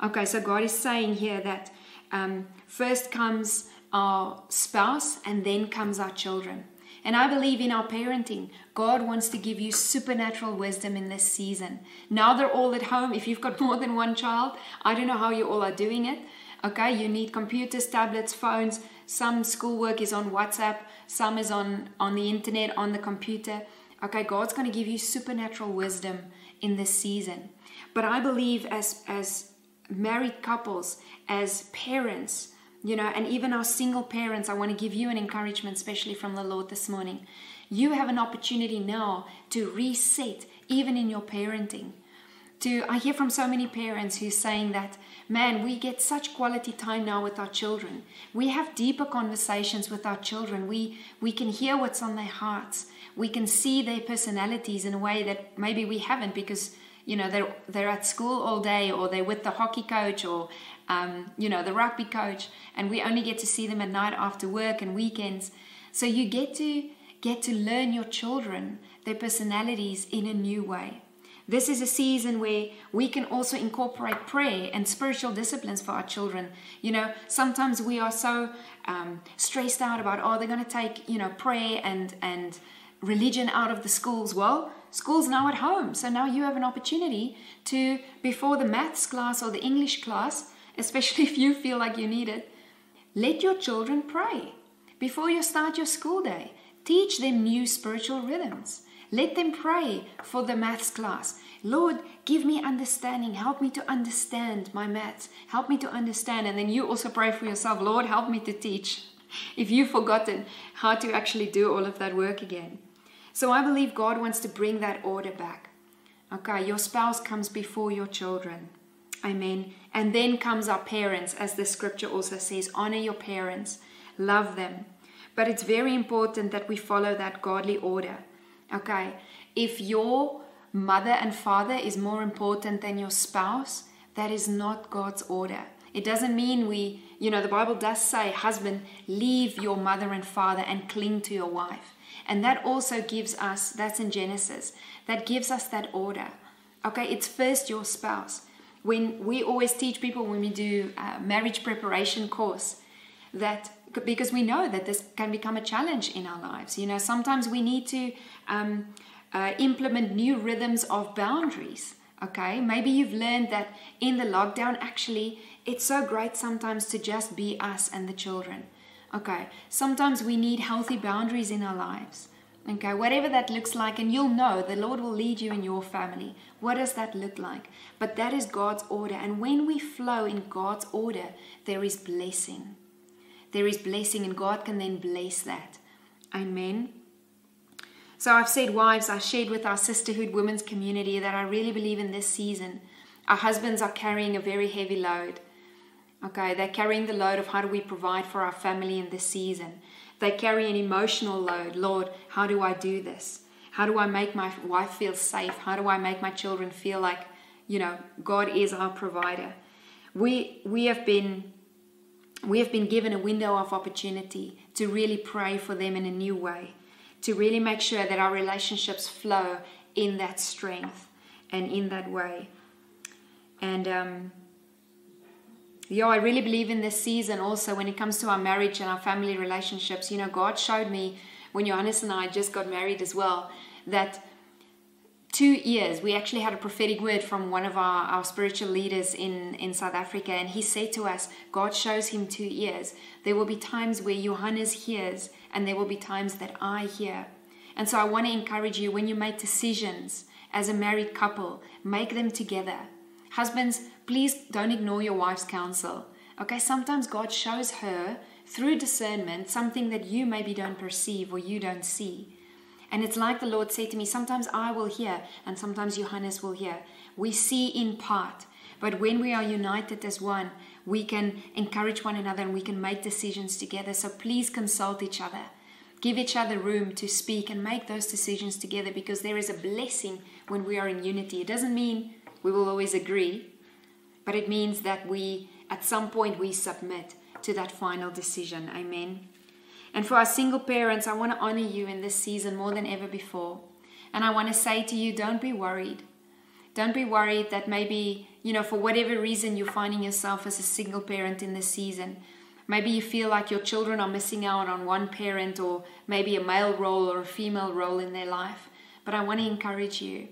Okay, so God is saying here that um, first comes our spouse and then comes our children. And I believe in our parenting. God wants to give you supernatural wisdom in this season. Now they're all at home. If you've got [laughs] more than one child, I don't know how you all are doing it. Okay, you need computers, tablets, phones. Some schoolwork is on WhatsApp, some is on, on the internet, on the computer. Okay, God's going to give you supernatural wisdom in this season. But I believe as as married couples, as parents, you know, and even our single parents, I want to give you an encouragement, especially from the Lord this morning. You have an opportunity now to reset, even in your parenting. To, I hear from so many parents who's saying that, man, we get such quality time now with our children. We have deeper conversations with our children. We we can hear what's on their hearts. We can see their personalities in a way that maybe we haven't because you know they're they're at school all day or they're with the hockey coach or um, you know the rugby coach and we only get to see them at night after work and weekends so you get to get to learn your children, their personalities in a new way. This is a season where we can also incorporate prayer and spiritual disciplines for our children. You know, sometimes we are so um, stressed out about, oh, they're going to take, you know, prayer and, and religion out of the schools. Well, school's now at home. So now you have an opportunity to, before the maths class or the English class, especially [laughs] if you feel like you need it, let your children pray. Before you start your school day, teach them new spiritual rhythms. Let them pray for the maths class. Lord, give me understanding. Help me to understand my maths. Help me to understand. And then you also pray for yourself. Lord, help me to teach. If you've forgotten how to actually do all of that work again. So I believe God wants to bring that order back. Okay, your spouse comes before your children. Amen. And then comes our parents, as the scripture also says honor your parents, love them. But it's very important that we follow that godly order. Okay, if your mother and father is more important than your spouse, that is not God's order. It doesn't mean we, you know, the Bible does say, husband, leave your mother and father and cling to your wife. And that also gives us, that's in Genesis, that gives us that order. Okay, it's first your spouse. When we always teach people when we do marriage preparation course, that because we know that this can become a challenge in our lives. You know, sometimes we need to um, uh, implement new rhythms of boundaries. Okay, maybe you've learned that in the lockdown, actually, it's so great sometimes to just be us and the children. Okay, sometimes we need healthy boundaries in our lives. Okay, whatever that looks like, and you'll know the Lord will lead you in your family. What does that look like? But that is God's order. And when we flow in God's order, there is blessing there is blessing, and God can then bless that. Amen. So I've said, wives, I shared with our sisterhood women's community that I really believe in this season. Our husbands are carrying a very heavy load. Okay, they're carrying the load of how do we provide for our family in this season. They carry an emotional load. Lord, how do I do this? How do I make my wife feel safe? How do I make my children feel like, you know, God is our provider? We we have been we have been given a window of opportunity to really pray for them in a new way, to really make sure that our relationships flow in that strength and in that way. And um, yeah, I really believe in this season also when it comes to our marriage and our family relationships. You know, God showed me when Johannes and I just got married as well that two years, we actually had a prophetic word from one of our, our spiritual leaders in, in South Africa, and he said to us, God shows him two ears. There will be times where Johannes hears, and there will be times that I hear. And so I want to encourage you when you make decisions as a married couple, make them together. Husbands, please don't ignore your wife's counsel. Okay, sometimes God shows her through discernment something that you maybe don't perceive or you don't see. And it's like the Lord said to me, sometimes I will hear and sometimes Johannes will hear. We see in part, but when we are united as one, we can encourage one another and we can make decisions together. So please consult each other. Give each other room to speak and make those decisions together because there is a blessing when we are in unity. It doesn't mean we will always agree, but it means that we, at some point, we submit to that final decision. Amen. And for our single parents, I want to honor you in this season more than ever before. And I want to say to you, don't be worried. Don't be worried that maybe, you know, for whatever reason you're finding yourself as a single parent in this season. Maybe you feel like your children are missing out on one parent or maybe a male role or a female role in their life. But I want to encourage you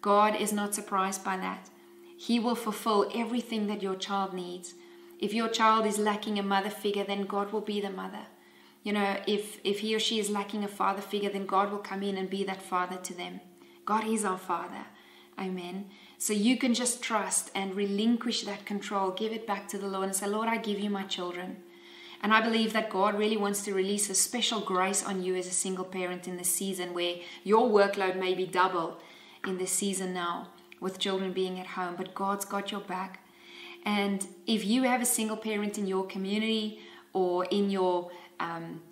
God is not surprised by that. He will fulfill everything that your child needs. If your child is lacking a mother figure, then God will be the mother you know, if, if he or she is lacking a father figure, then God will come in and be that father to them. God is our father. Amen. So you can just trust and relinquish that control, give it back to the Lord and say, Lord, I give you my children. And I believe that God really wants to release a special grace on you as a single parent in this season where your workload may be double in this season now with children being at home, but God's got your back. And if you have a single parent in your community or in your um,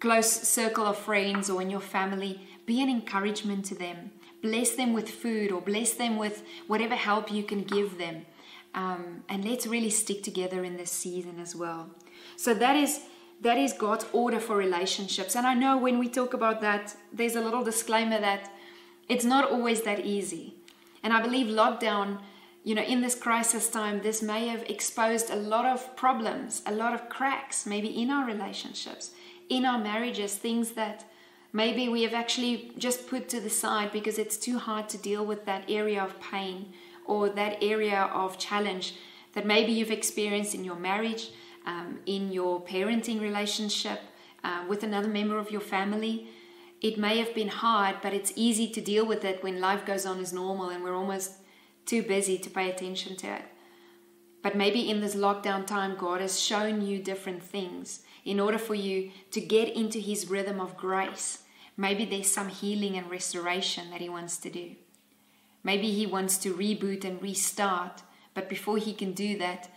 close circle of friends or in your family, be an encouragement to them. Bless them with food or bless them with whatever help you can give them. Um, and let's really stick together in this season as well. So that is that is God's order for relationships. And I know when we talk about that, there's a little disclaimer that it's not always that easy. And I believe lockdown, you know, in this crisis time, this may have exposed a lot of problems, a lot of cracks, maybe in our relationships, in our marriages, things that maybe we have actually just put to the side because it's too hard to deal with that area of pain or that area of challenge that maybe you've experienced in your marriage, um, in your parenting relationship, uh, with another member of your family. It may have been hard, but it's easy to deal with it when life goes on as normal and we're almost too busy to pay attention to it. But maybe in this lockdown time, God has shown you different things in order for you to get into His rhythm of grace. Maybe there's some healing and restoration that He wants to do. Maybe He wants to reboot and restart, but before He can do that,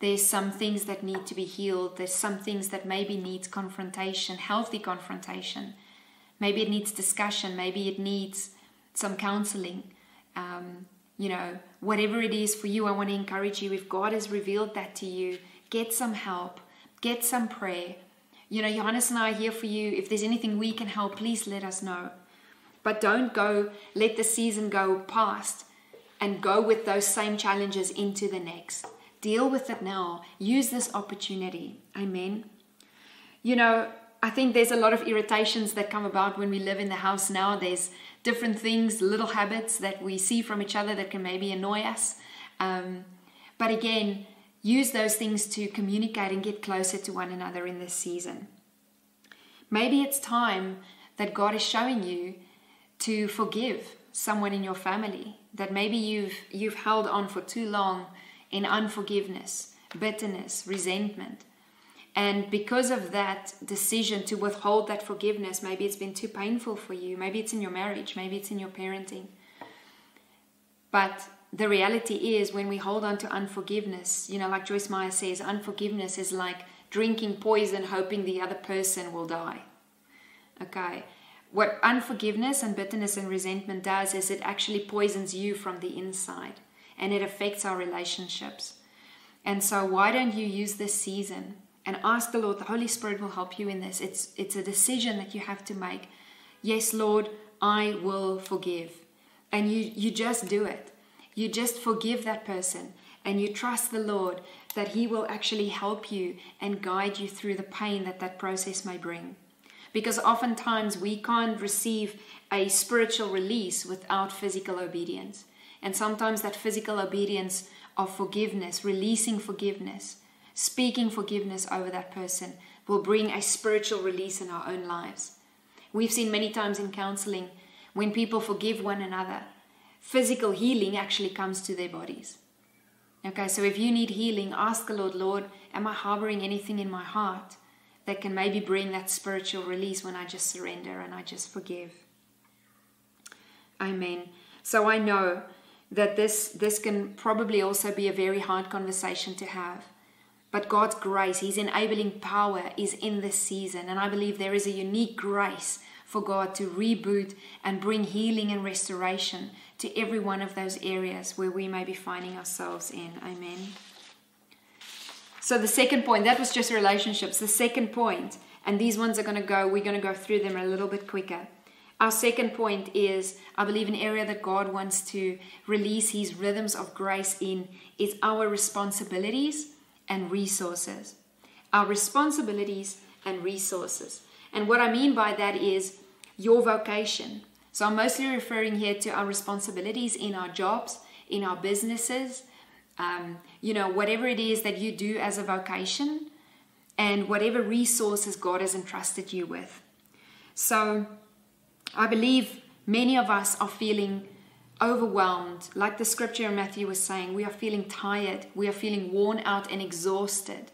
there's some things that need to be healed. There's some things that maybe needs confrontation, healthy confrontation. Maybe it needs discussion. Maybe it needs some counseling. Um, you know, whatever it is for you, I want to encourage you. If God has revealed that to you, get some help, get some prayer. You know, Johannes and I are here for you. If there's anything we can help, please let us know. But don't go, let the season go past and go with those same challenges into the next. Deal with it now. Use this opportunity. Amen. You know, I think there's a lot of irritations that come about when we live in the house now. Different things, little habits that we see from each other that can maybe annoy us. Um, but again, use those things to communicate and get closer to one another in this season. Maybe it's time that God is showing you to forgive someone in your family that maybe you've you've held on for too long in unforgiveness, bitterness, resentment. And because of that decision to withhold that forgiveness, maybe it's been too painful for you. Maybe it's in your marriage. Maybe it's in your parenting. But the reality is, when we hold on to unforgiveness, you know, like Joyce Meyer says, unforgiveness is like drinking poison, hoping the other person will die. Okay. What unforgiveness and bitterness and resentment does is it actually poisons you from the inside and it affects our relationships. And so, why don't you use this season and ask the Lord? The Holy Spirit will help you in this. It's, it's a decision that you have to make. Yes, Lord, I will forgive. And you, you just do it. You just forgive that person and you trust the Lord that He will actually help you and guide you through the pain that that process may bring. Because oftentimes we can't receive a spiritual release without physical obedience. And sometimes that physical obedience of forgiveness, releasing forgiveness, speaking forgiveness over that person will bring a spiritual release in our own lives. We've seen many times in counseling when people forgive one another, physical healing actually comes to their bodies. Okay, so if you need healing, ask the Lord, Lord, am I harboring anything in my heart that can maybe bring that spiritual release when I just surrender and I just forgive? Amen. So I know that this this can probably also be a very hard conversation to have. But God's grace, His enabling power is in this season. And I believe there is a unique grace for God to reboot and bring healing and restoration to every one of those areas where we may be finding ourselves in. Amen. So, the second point, that was just relationships. The second point, and these ones are going to go, we're going to go through them a little bit quicker. Our second point is I believe an area that God wants to release His rhythms of grace in is our responsibilities and resources. Our responsibilities and resources. And what I mean by that is your vocation. So I'm mostly referring here to our responsibilities in our jobs, in our businesses, um, you know, whatever it is that you do as a vocation, and whatever resources God has entrusted you with. So, I believe many of us are feeling overwhelmed. Like the scripture in Matthew was saying, we are feeling tired, we are feeling worn out and exhausted.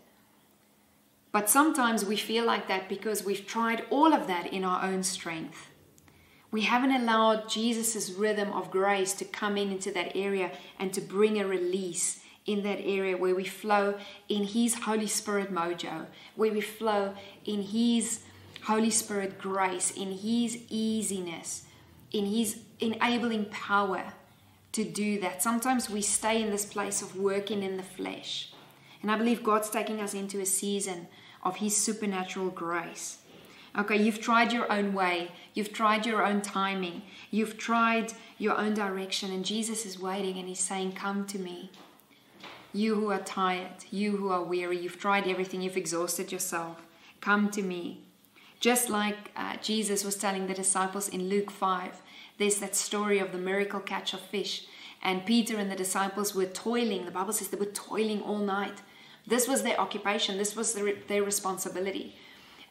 But sometimes we feel like that because we've tried all of that in our own strength. We haven't allowed Jesus' rhythm of grace to come in into that area and to bring a release in that area where we flow in His Holy Spirit mojo, where we flow in His Holy Spirit grace, in His easiness, in His enabling power to do that. Sometimes we stay in this place of working in the flesh. And I believe God's taking us into a season of His supernatural grace. Okay, you've tried your own way, you've tried your own timing, you've tried your own direction, and Jesus is waiting and He's saying, Come to me. You who are tired, you who are weary, you've tried everything, you've exhausted yourself, come to me. Just like uh, Jesus was telling the disciples in Luke 5, there's that story of the miracle catch of fish. And Peter and the disciples were toiling. The Bible says they were toiling all night. This was their occupation, this was their, their responsibility.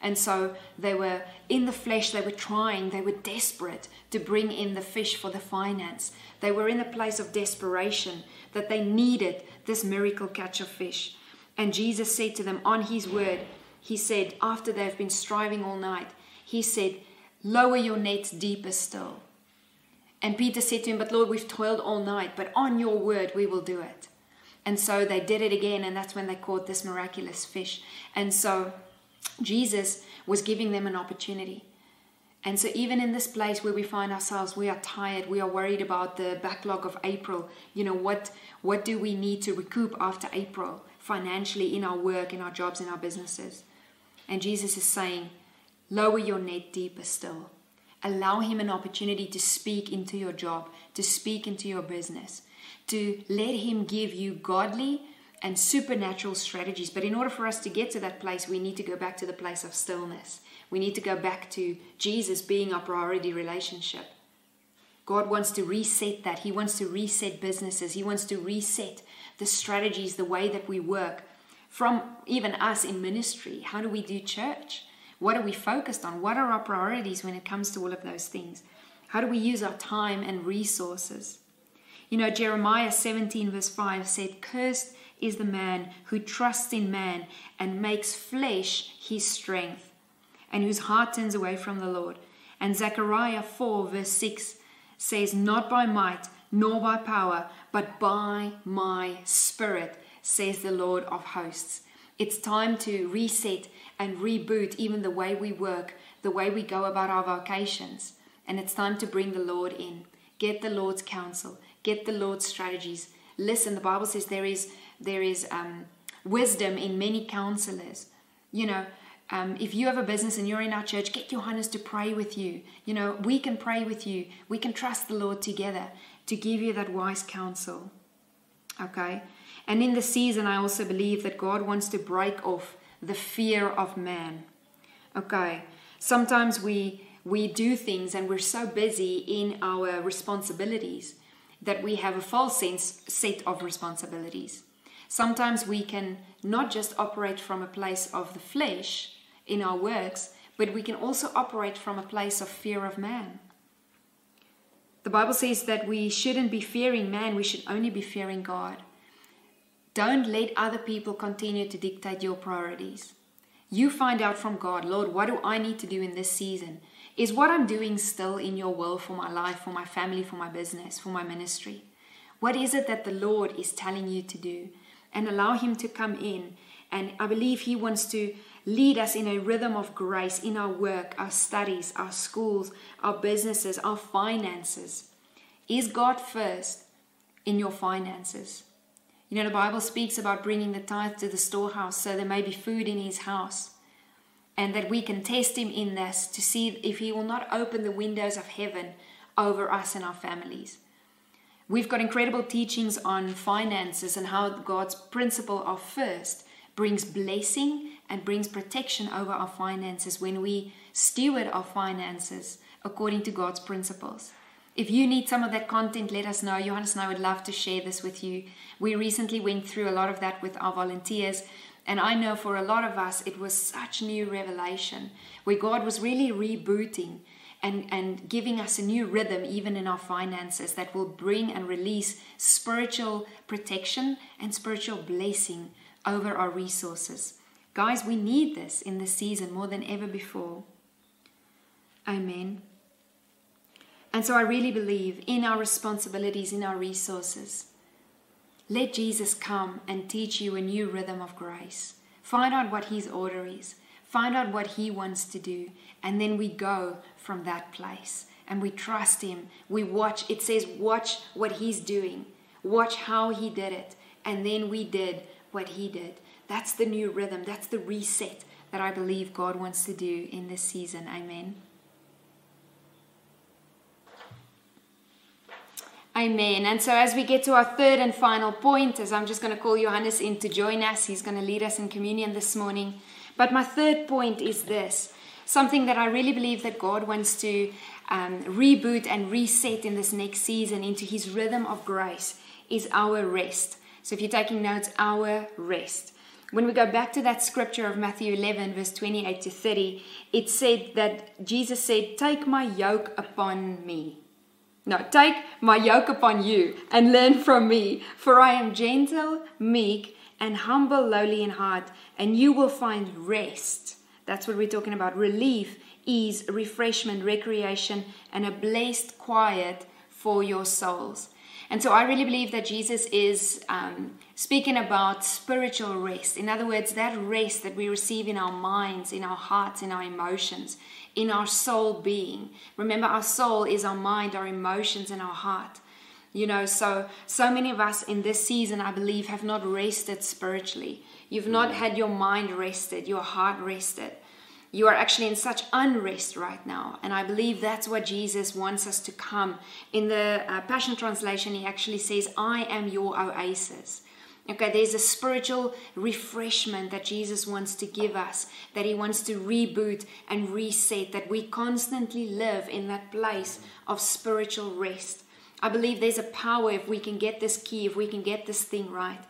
And so they were in the flesh, they were trying, they were desperate to bring in the fish for the finance. They were in a place of desperation that they needed this miracle catch of fish. And Jesus said to them on his word, he said, after they've been striving all night, he said, Lower your nets deeper still. And Peter said to him, But Lord, we've toiled all night, but on your word we will do it. And so they did it again, and that's when they caught this miraculous fish. And so Jesus was giving them an opportunity. And so, even in this place where we find ourselves, we are tired, we are worried about the backlog of April. You know, what, what do we need to recoup after April financially in our work, in our jobs, in our businesses? And Jesus is saying, lower your net deeper still. Allow Him an opportunity to speak into your job, to speak into your business, to let Him give you godly and supernatural strategies. But in order for us to get to that place, we need to go back to the place of stillness. We need to go back to Jesus being our priority relationship. God wants to reset that. He wants to reset businesses. He wants to reset the strategies, the way that we work, from even us in ministry. How do we do church? What are we focused on? What are our priorities when it comes to all of those things? How do we use our time and resources? You know, Jeremiah 17, verse 5 said, Cursed is the man who trusts in man and makes flesh his strength, and whose heart turns away from the Lord. And Zechariah 4, verse 6 says, Not by might nor by power, but by my spirit, says the Lord of hosts. It's time to reset and reboot even the way we work, the way we go about our vocations. And it's time to bring the Lord in. Get the Lord's counsel, get the Lord's strategies. Listen, the Bible says there is there is um, wisdom in many counselors. You know, um, if you have a business and you're in our church, get your Johannes to pray with you. You know, we can pray with you. We can trust the Lord together to give you that wise counsel. Okay? And in the season, I also believe that God wants to break off the fear of man. Okay? Sometimes we we do things and we're so busy in our responsibilities that we have a false sense set of responsibilities. Sometimes we can not just operate from a place of the flesh in our works, but we can also operate from a place of fear of man. The Bible says that we shouldn't be fearing man, we should only be fearing God. Don't let other people continue to dictate your priorities. You find out from God, Lord, what do I need to do in this season? Is what I'm doing still in your will for my life, for my family, for my business, for my ministry? What is it that the Lord is telling you to do? And allow Him to come in. And I believe He wants to lead us in a rhythm of grace in our work, our studies, our schools, our businesses, our finances. Is God first in your finances? You know, the Bible speaks about bringing the tithe to the storehouse so there may be food in his house. And that we can test him in this to see if he will not open the windows of heaven over us and our families. We've got incredible teachings on finances and how God's principle of first brings blessing and brings protection over our finances when we steward our finances according to God's principles. If you need some of that content, let us know. Johannes and I would love to share this with you. We recently went through a lot of that with our volunteers, and I know for a lot of us it was such new revelation where God was really rebooting and, and giving us a new rhythm even in our finances that will bring and release spiritual protection and spiritual blessing over our resources. Guys, we need this in this season more than ever before. Amen. And so I really believe in our responsibilities, in our resources. Let Jesus come and teach you a new rhythm of grace. Find out what His order is, find out what He wants to do, and then we go from that place and we trust Him. We watch, it says, watch what He's doing, watch how He did it, and then we did what He did. That's the new rhythm, that's the reset, that I believe God wants to do in this season. Amen. Amen. And so, as we get to our third and final point, as I'm just going to call Johannes in to join us, he's going to lead us in communion this morning. But my third point is this something that I really believe that God wants to um, reboot and reset in this next season into his rhythm of grace is our rest. So, if you're taking notes, our rest. When we go back to that scripture of Matthew 11, verse 28 to 30, it said that Jesus said, Take my yoke upon me. No, take my yoke upon you and learn from me, for I am gentle, meek, and humble, lowly in heart, and you will find rest. That's what we're talking about relief, ease, refreshment, recreation, and a blessed quiet for your souls. And so I really believe that Jesus is um, speaking about spiritual rest. In other words, that rest that we receive in our minds, in our hearts, in our emotions in our soul being. Remember, our soul is our mind, our emotions, and our heart. You know, so so many of us in this season, I believe, have not rested spiritually. You've not had your mind rested, your heart rested. You are actually in such unrest right now. And I believe that's what Jesus wants us to come. In the uh, Passion Translation, he actually says, I am your oasis. Okay, there's a spiritual refreshment that Jesus wants to give us, that He wants to reboot and reset, that we constantly live in that place of spiritual rest. I believe there's a power if we can get this key, if we can get this thing right.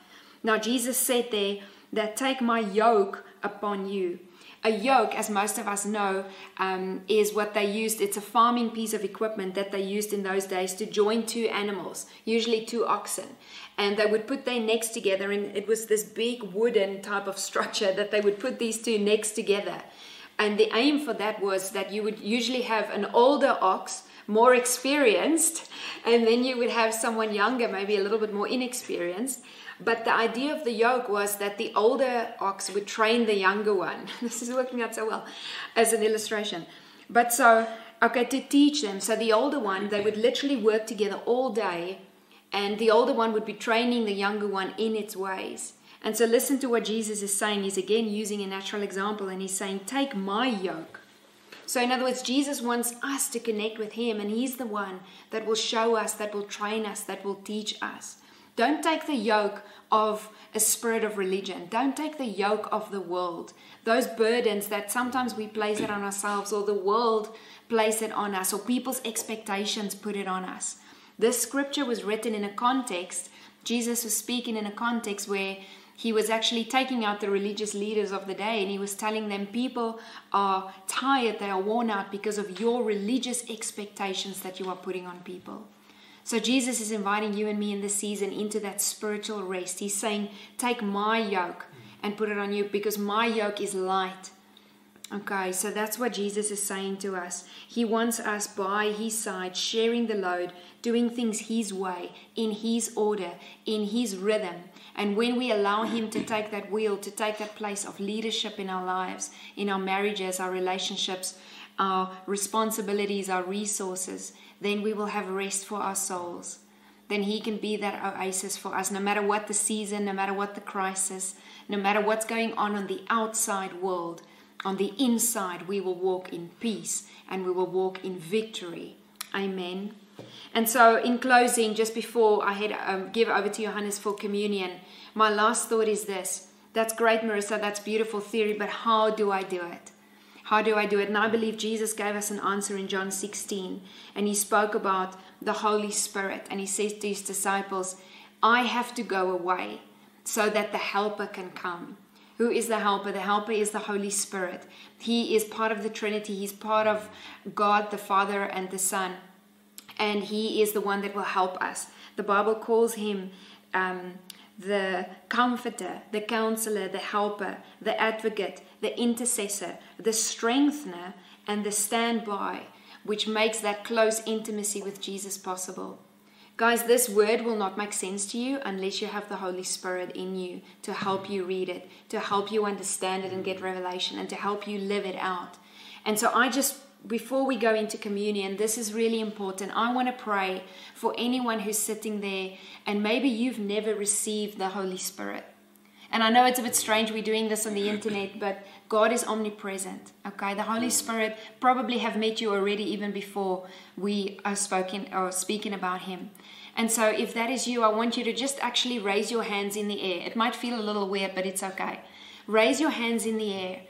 Now, Jesus said there that take my yoke upon you. A yoke, as most of us know, um, is what they used. It's a farming piece of equipment that they used in those days to join two animals, usually two oxen. And they would put their necks together, and it was this big wooden type of structure that they would put these two necks together. And the aim for that was that you would usually have an older ox, more experienced, [laughs] and then you would have someone younger, maybe a little bit more inexperienced but the idea of the yoke was that the older ox would train the younger one. [laughs] this is working out so well as an illustration. But so, okay, to teach them. So the older one, they would literally work together all day, and the older one would be training the younger one in its ways. And so, listen to what Jesus is saying. He's again using a natural example, and he's saying, Take my yoke. So, in other words, Jesus wants us to connect with Him, and He's the one that will show us, that will train us, that will teach us. Don't take the yoke of a spirit of religion. Don't take the yoke of the world. Those burdens that sometimes we place it on ourselves or the world place it on us or people's expectations put it on us. This scripture was written in a context, Jesus was speaking in a context where he was actually taking out the religious leaders of the day and he was telling them people are tired, they are worn out because of your religious expectations that you are putting on people. So Jesus is inviting you and me in this season into that spiritual rest. He's saying, Take my yoke and put it on you because my yoke is light. Okay, so that's what Jesus is saying to us. He wants us by his side, sharing the load, doing things his way, in his order, in his rhythm. And when we allow him to take that wheel, to take that place of leadership in our lives, in our marriages, our relationships, our responsibilities, our resources, then we will have rest for our souls. Then He can be that oasis for us, no matter what the season, no matter what the crisis, no matter what's going on on the outside world. On the inside, we will walk in peace and we will walk in victory. Amen. And so, in closing, just before I head, um, give over to Johannes for communion, my last thought is this. That's great, Marissa. That's beautiful theory, but how do I do it? How do I do it? And I believe Jesus gave us an answer in John 16. And he spoke about the Holy Spirit. And he says to his disciples, I have to go away so that the Helper can come. Who is the Helper? The Helper is the Holy Spirit. He is part of the Trinity, He's part of God the Father and the Son. And He is the one that will help us. The Bible calls Him um, the Comforter, the Counselor, the Helper, the Advocate, the intercessor, the strengthener, and the standby, which makes that close intimacy with Jesus possible. Guys, this word will not make sense to you unless you have the Holy Spirit in you to help you read it, to help you understand it and get revelation, and to help you live it out. And so I just before we go into communion, this is really important. I want to pray for anyone who's sitting there and maybe you've never received the Holy Spirit. And I know it's a bit strange we're doing this on the internet, but God is omnipresent. Okay, the Holy Spirit probably have met you already even before we are spoken or speaking about Him. And so, if that is you, I want you to just actually raise your hands in the air. It might feel a little weird, but it's okay. Raise your hands in the air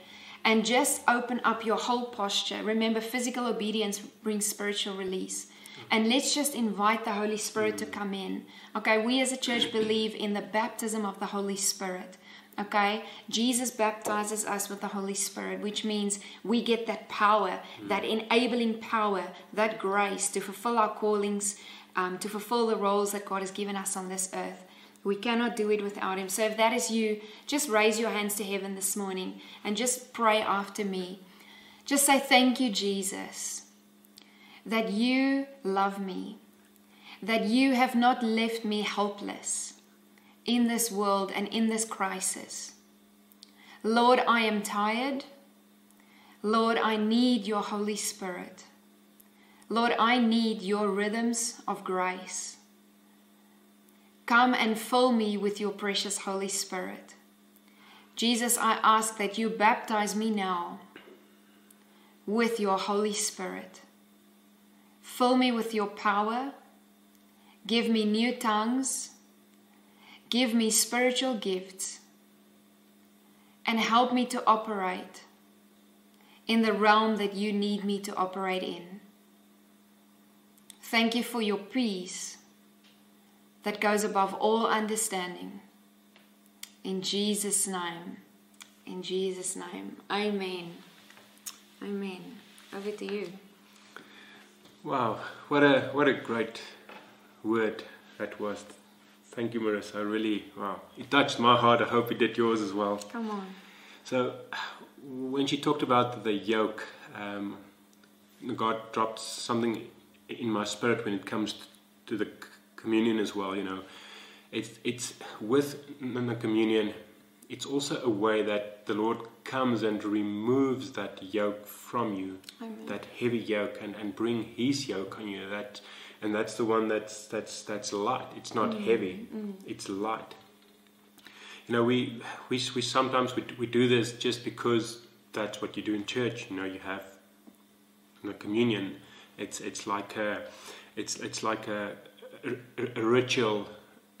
and just open up your whole posture. Remember, physical obedience brings spiritual release. And let's just invite the Holy Spirit to come in. Okay, we as a church believe in the baptism of the Holy Spirit. Okay, Jesus baptizes us with the Holy Spirit, which means we get that power, that enabling power, that grace to fulfill our callings, um, to fulfill the roles that God has given us on this earth. We cannot do it without Him. So if that is you, just raise your hands to heaven this morning and just pray after me. Just say, Thank you, Jesus, that you love me, that you have not left me helpless in this world and in this crisis. Lord, I am tired. Lord, I need your Holy Spirit. Lord, I need your rhythms of grace. Come and fill me with your precious Holy Spirit. Jesus, I ask that you baptize me now with your Holy Spirit. Fill me with your power. Give me new tongues. Give me spiritual gifts. And help me to operate in the realm that you need me to operate in. Thank you for your peace that goes above all understanding. In Jesus' name. In Jesus' name. Amen. Amen. Over to you. Wow, what a what a great word that was. Thank you, Marissa. I really wow. It touched my heart. I hope it did yours as well. Come on. So, when she talked about the yoke, um, God dropped something in my spirit when it comes to the communion as well. You know, it's it's with the communion. It's also a way that the Lord comes and removes that yoke from you, Amen. that heavy yoke, and, and bring His yoke on you. That and that's the one that's that's that's light. It's not heavy. It's light. You know, we we we sometimes we we do this just because that's what you do in church. You know, you have the communion. It's it's like a it's it's like a a, a ritual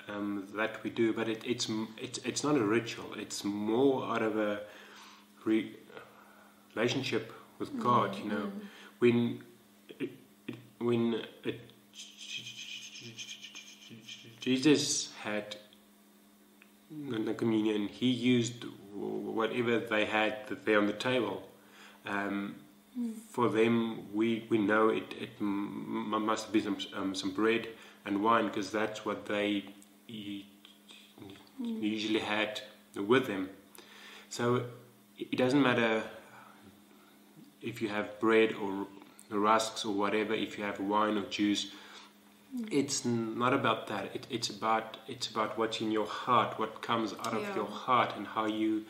um, that we do, but it, it's it's it's not a ritual. It's more out of a re- relationship with God. You know, when it, it, when it, Jesus had the communion, he used whatever they had there on the table. Um, for them, we, we know it, it must be some, um, some bread and wine because that's what they e- usually had with them. So it doesn't matter if you have bread or rusks or whatever, if you have wine or juice. It's not about that. It, it's about it's about what's in your heart, what comes out Yeah. of your heart, and how you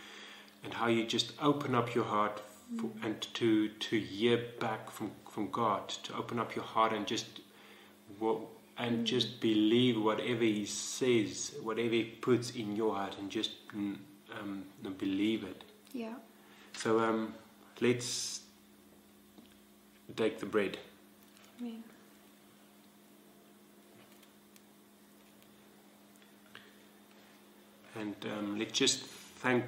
and how you just open up your heart for, and to to hear back from from God, to open up your heart and just what and just believe whatever He says, whatever He puts in your heart, and just mm, um, believe it. Yeah. So um, let's take the bread. Amen. And um, let's just thank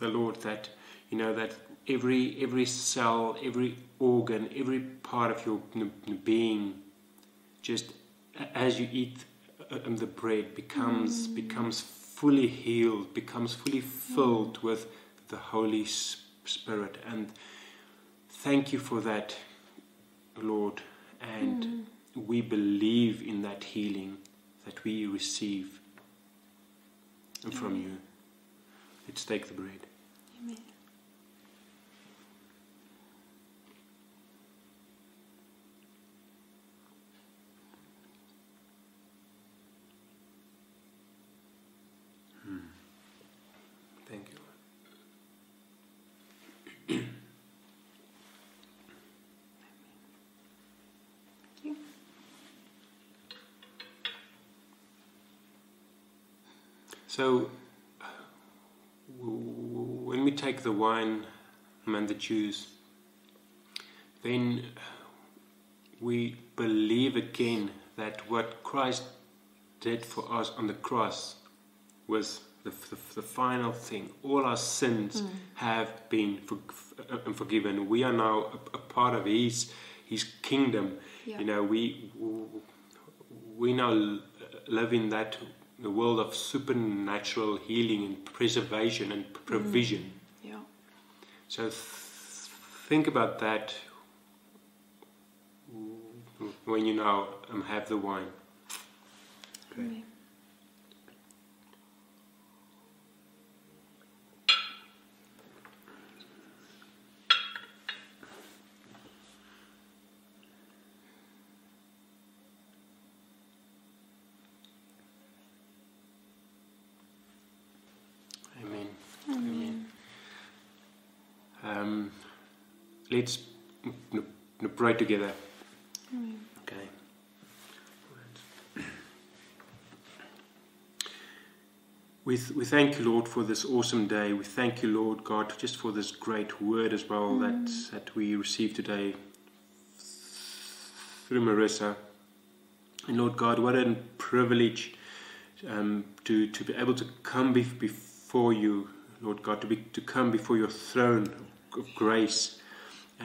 the Lord that you know that every every cell, every organ, every part of your being, just as you eat uh, um, the bread, becomes becomes fully healed, becomes fully filled with the Holy Spirit. And thank you for that, Lord. And mm-hmm. we believe in that healing that we receive from you. Let's take the bread. Amen. Thank you. Thank you. So, when we take the wine and the juice, then we believe again that what Christ did for us on the cross was the, the, the final thing. All our sins have been for, uh, forgiven. We are now a, a part of His His kingdom. Yeah. You know, we we now live in that the world of supernatural healing and preservation and provision. Yeah. So th- think about that when you now um, have the wine. Amen. Amen. Um, let's n- n- pray together. Okay. We, th- we thank you, Lord, for this awesome day. We thank you, Lord God, just for this great word as well that, that we received today through Marissa. And Lord God, what a privilege um, to, to be able to come bef- before you, Lord God, to, be, to come before your throne of grace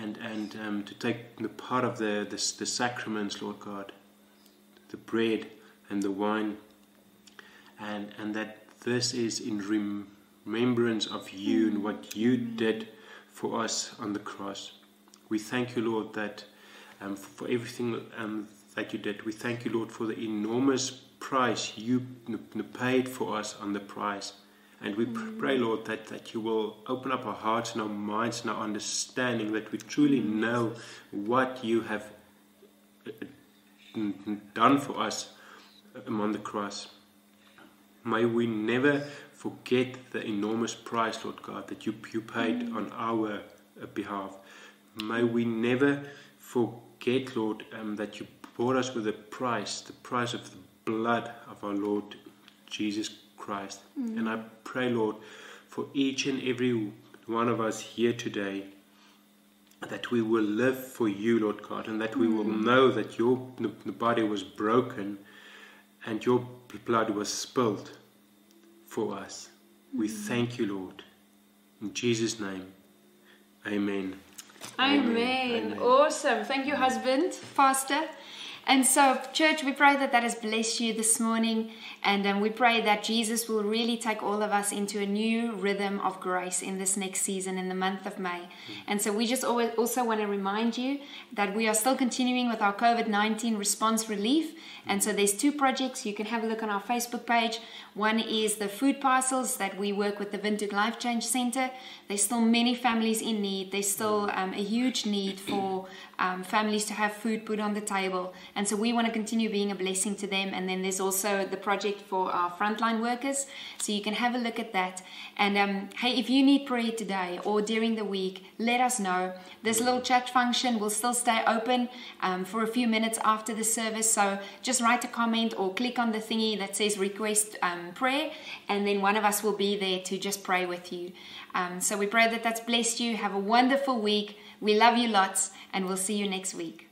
and, and um, to take the part of the, the, the sacraments, Lord God, the bread and the wine, and, and that this is in rem- remembrance of you and what you did for us on the cross. We thank you, Lord, that um, for everything um, that you did. We thank you, Lord, for the enormous price you paid for us on the price. And we pr- pray, Lord, that, that you will open up our hearts and our minds and our understanding, that we truly know what you have uh, n- done for us um, on the cross. May we never forget the enormous price, Lord God, that you, you paid on our uh, behalf. May we never forget, Lord, um, that you bought us with a price, the price of the blood of our Lord Jesus Christ. Christ and I pray, Lord, for each and every one of us here today, that we will live for you, Lord God, and that we will mm. know that your the, the body was broken and your blood was spilled for us. We mm. thank you, Lord. In Jesus' name, amen. Amen. Amen. Awesome. Thank you, husband, pastor. And so, church, we pray that that has blessed you this morning. And um, we pray that Jesus will really take all of us into a new rhythm of grace in this next season, in the month of May. And so, we just always also want to remind you that we are still continuing with our COVID 19 response relief. And so, there's two projects. You can have a look on our Facebook page. One is the food parcels that we work with the Windhoek Life Change Center. There's still many families in need. There's still um, a huge need for um, families to have food put on the table. And so we want to continue being a blessing to them. And then there's also the project for our frontline workers. So you can have a look at that. And um, hey, if you need prayer today or during the week, let us know. This little chat function will still stay open um, for a few minutes after the service. So just write a comment or click on the thingy that says request um, prayer. And then one of us will be there to just pray with you. Um, so we pray that that's blessed you. Have a wonderful week. We love you lots, and we'll see you next week.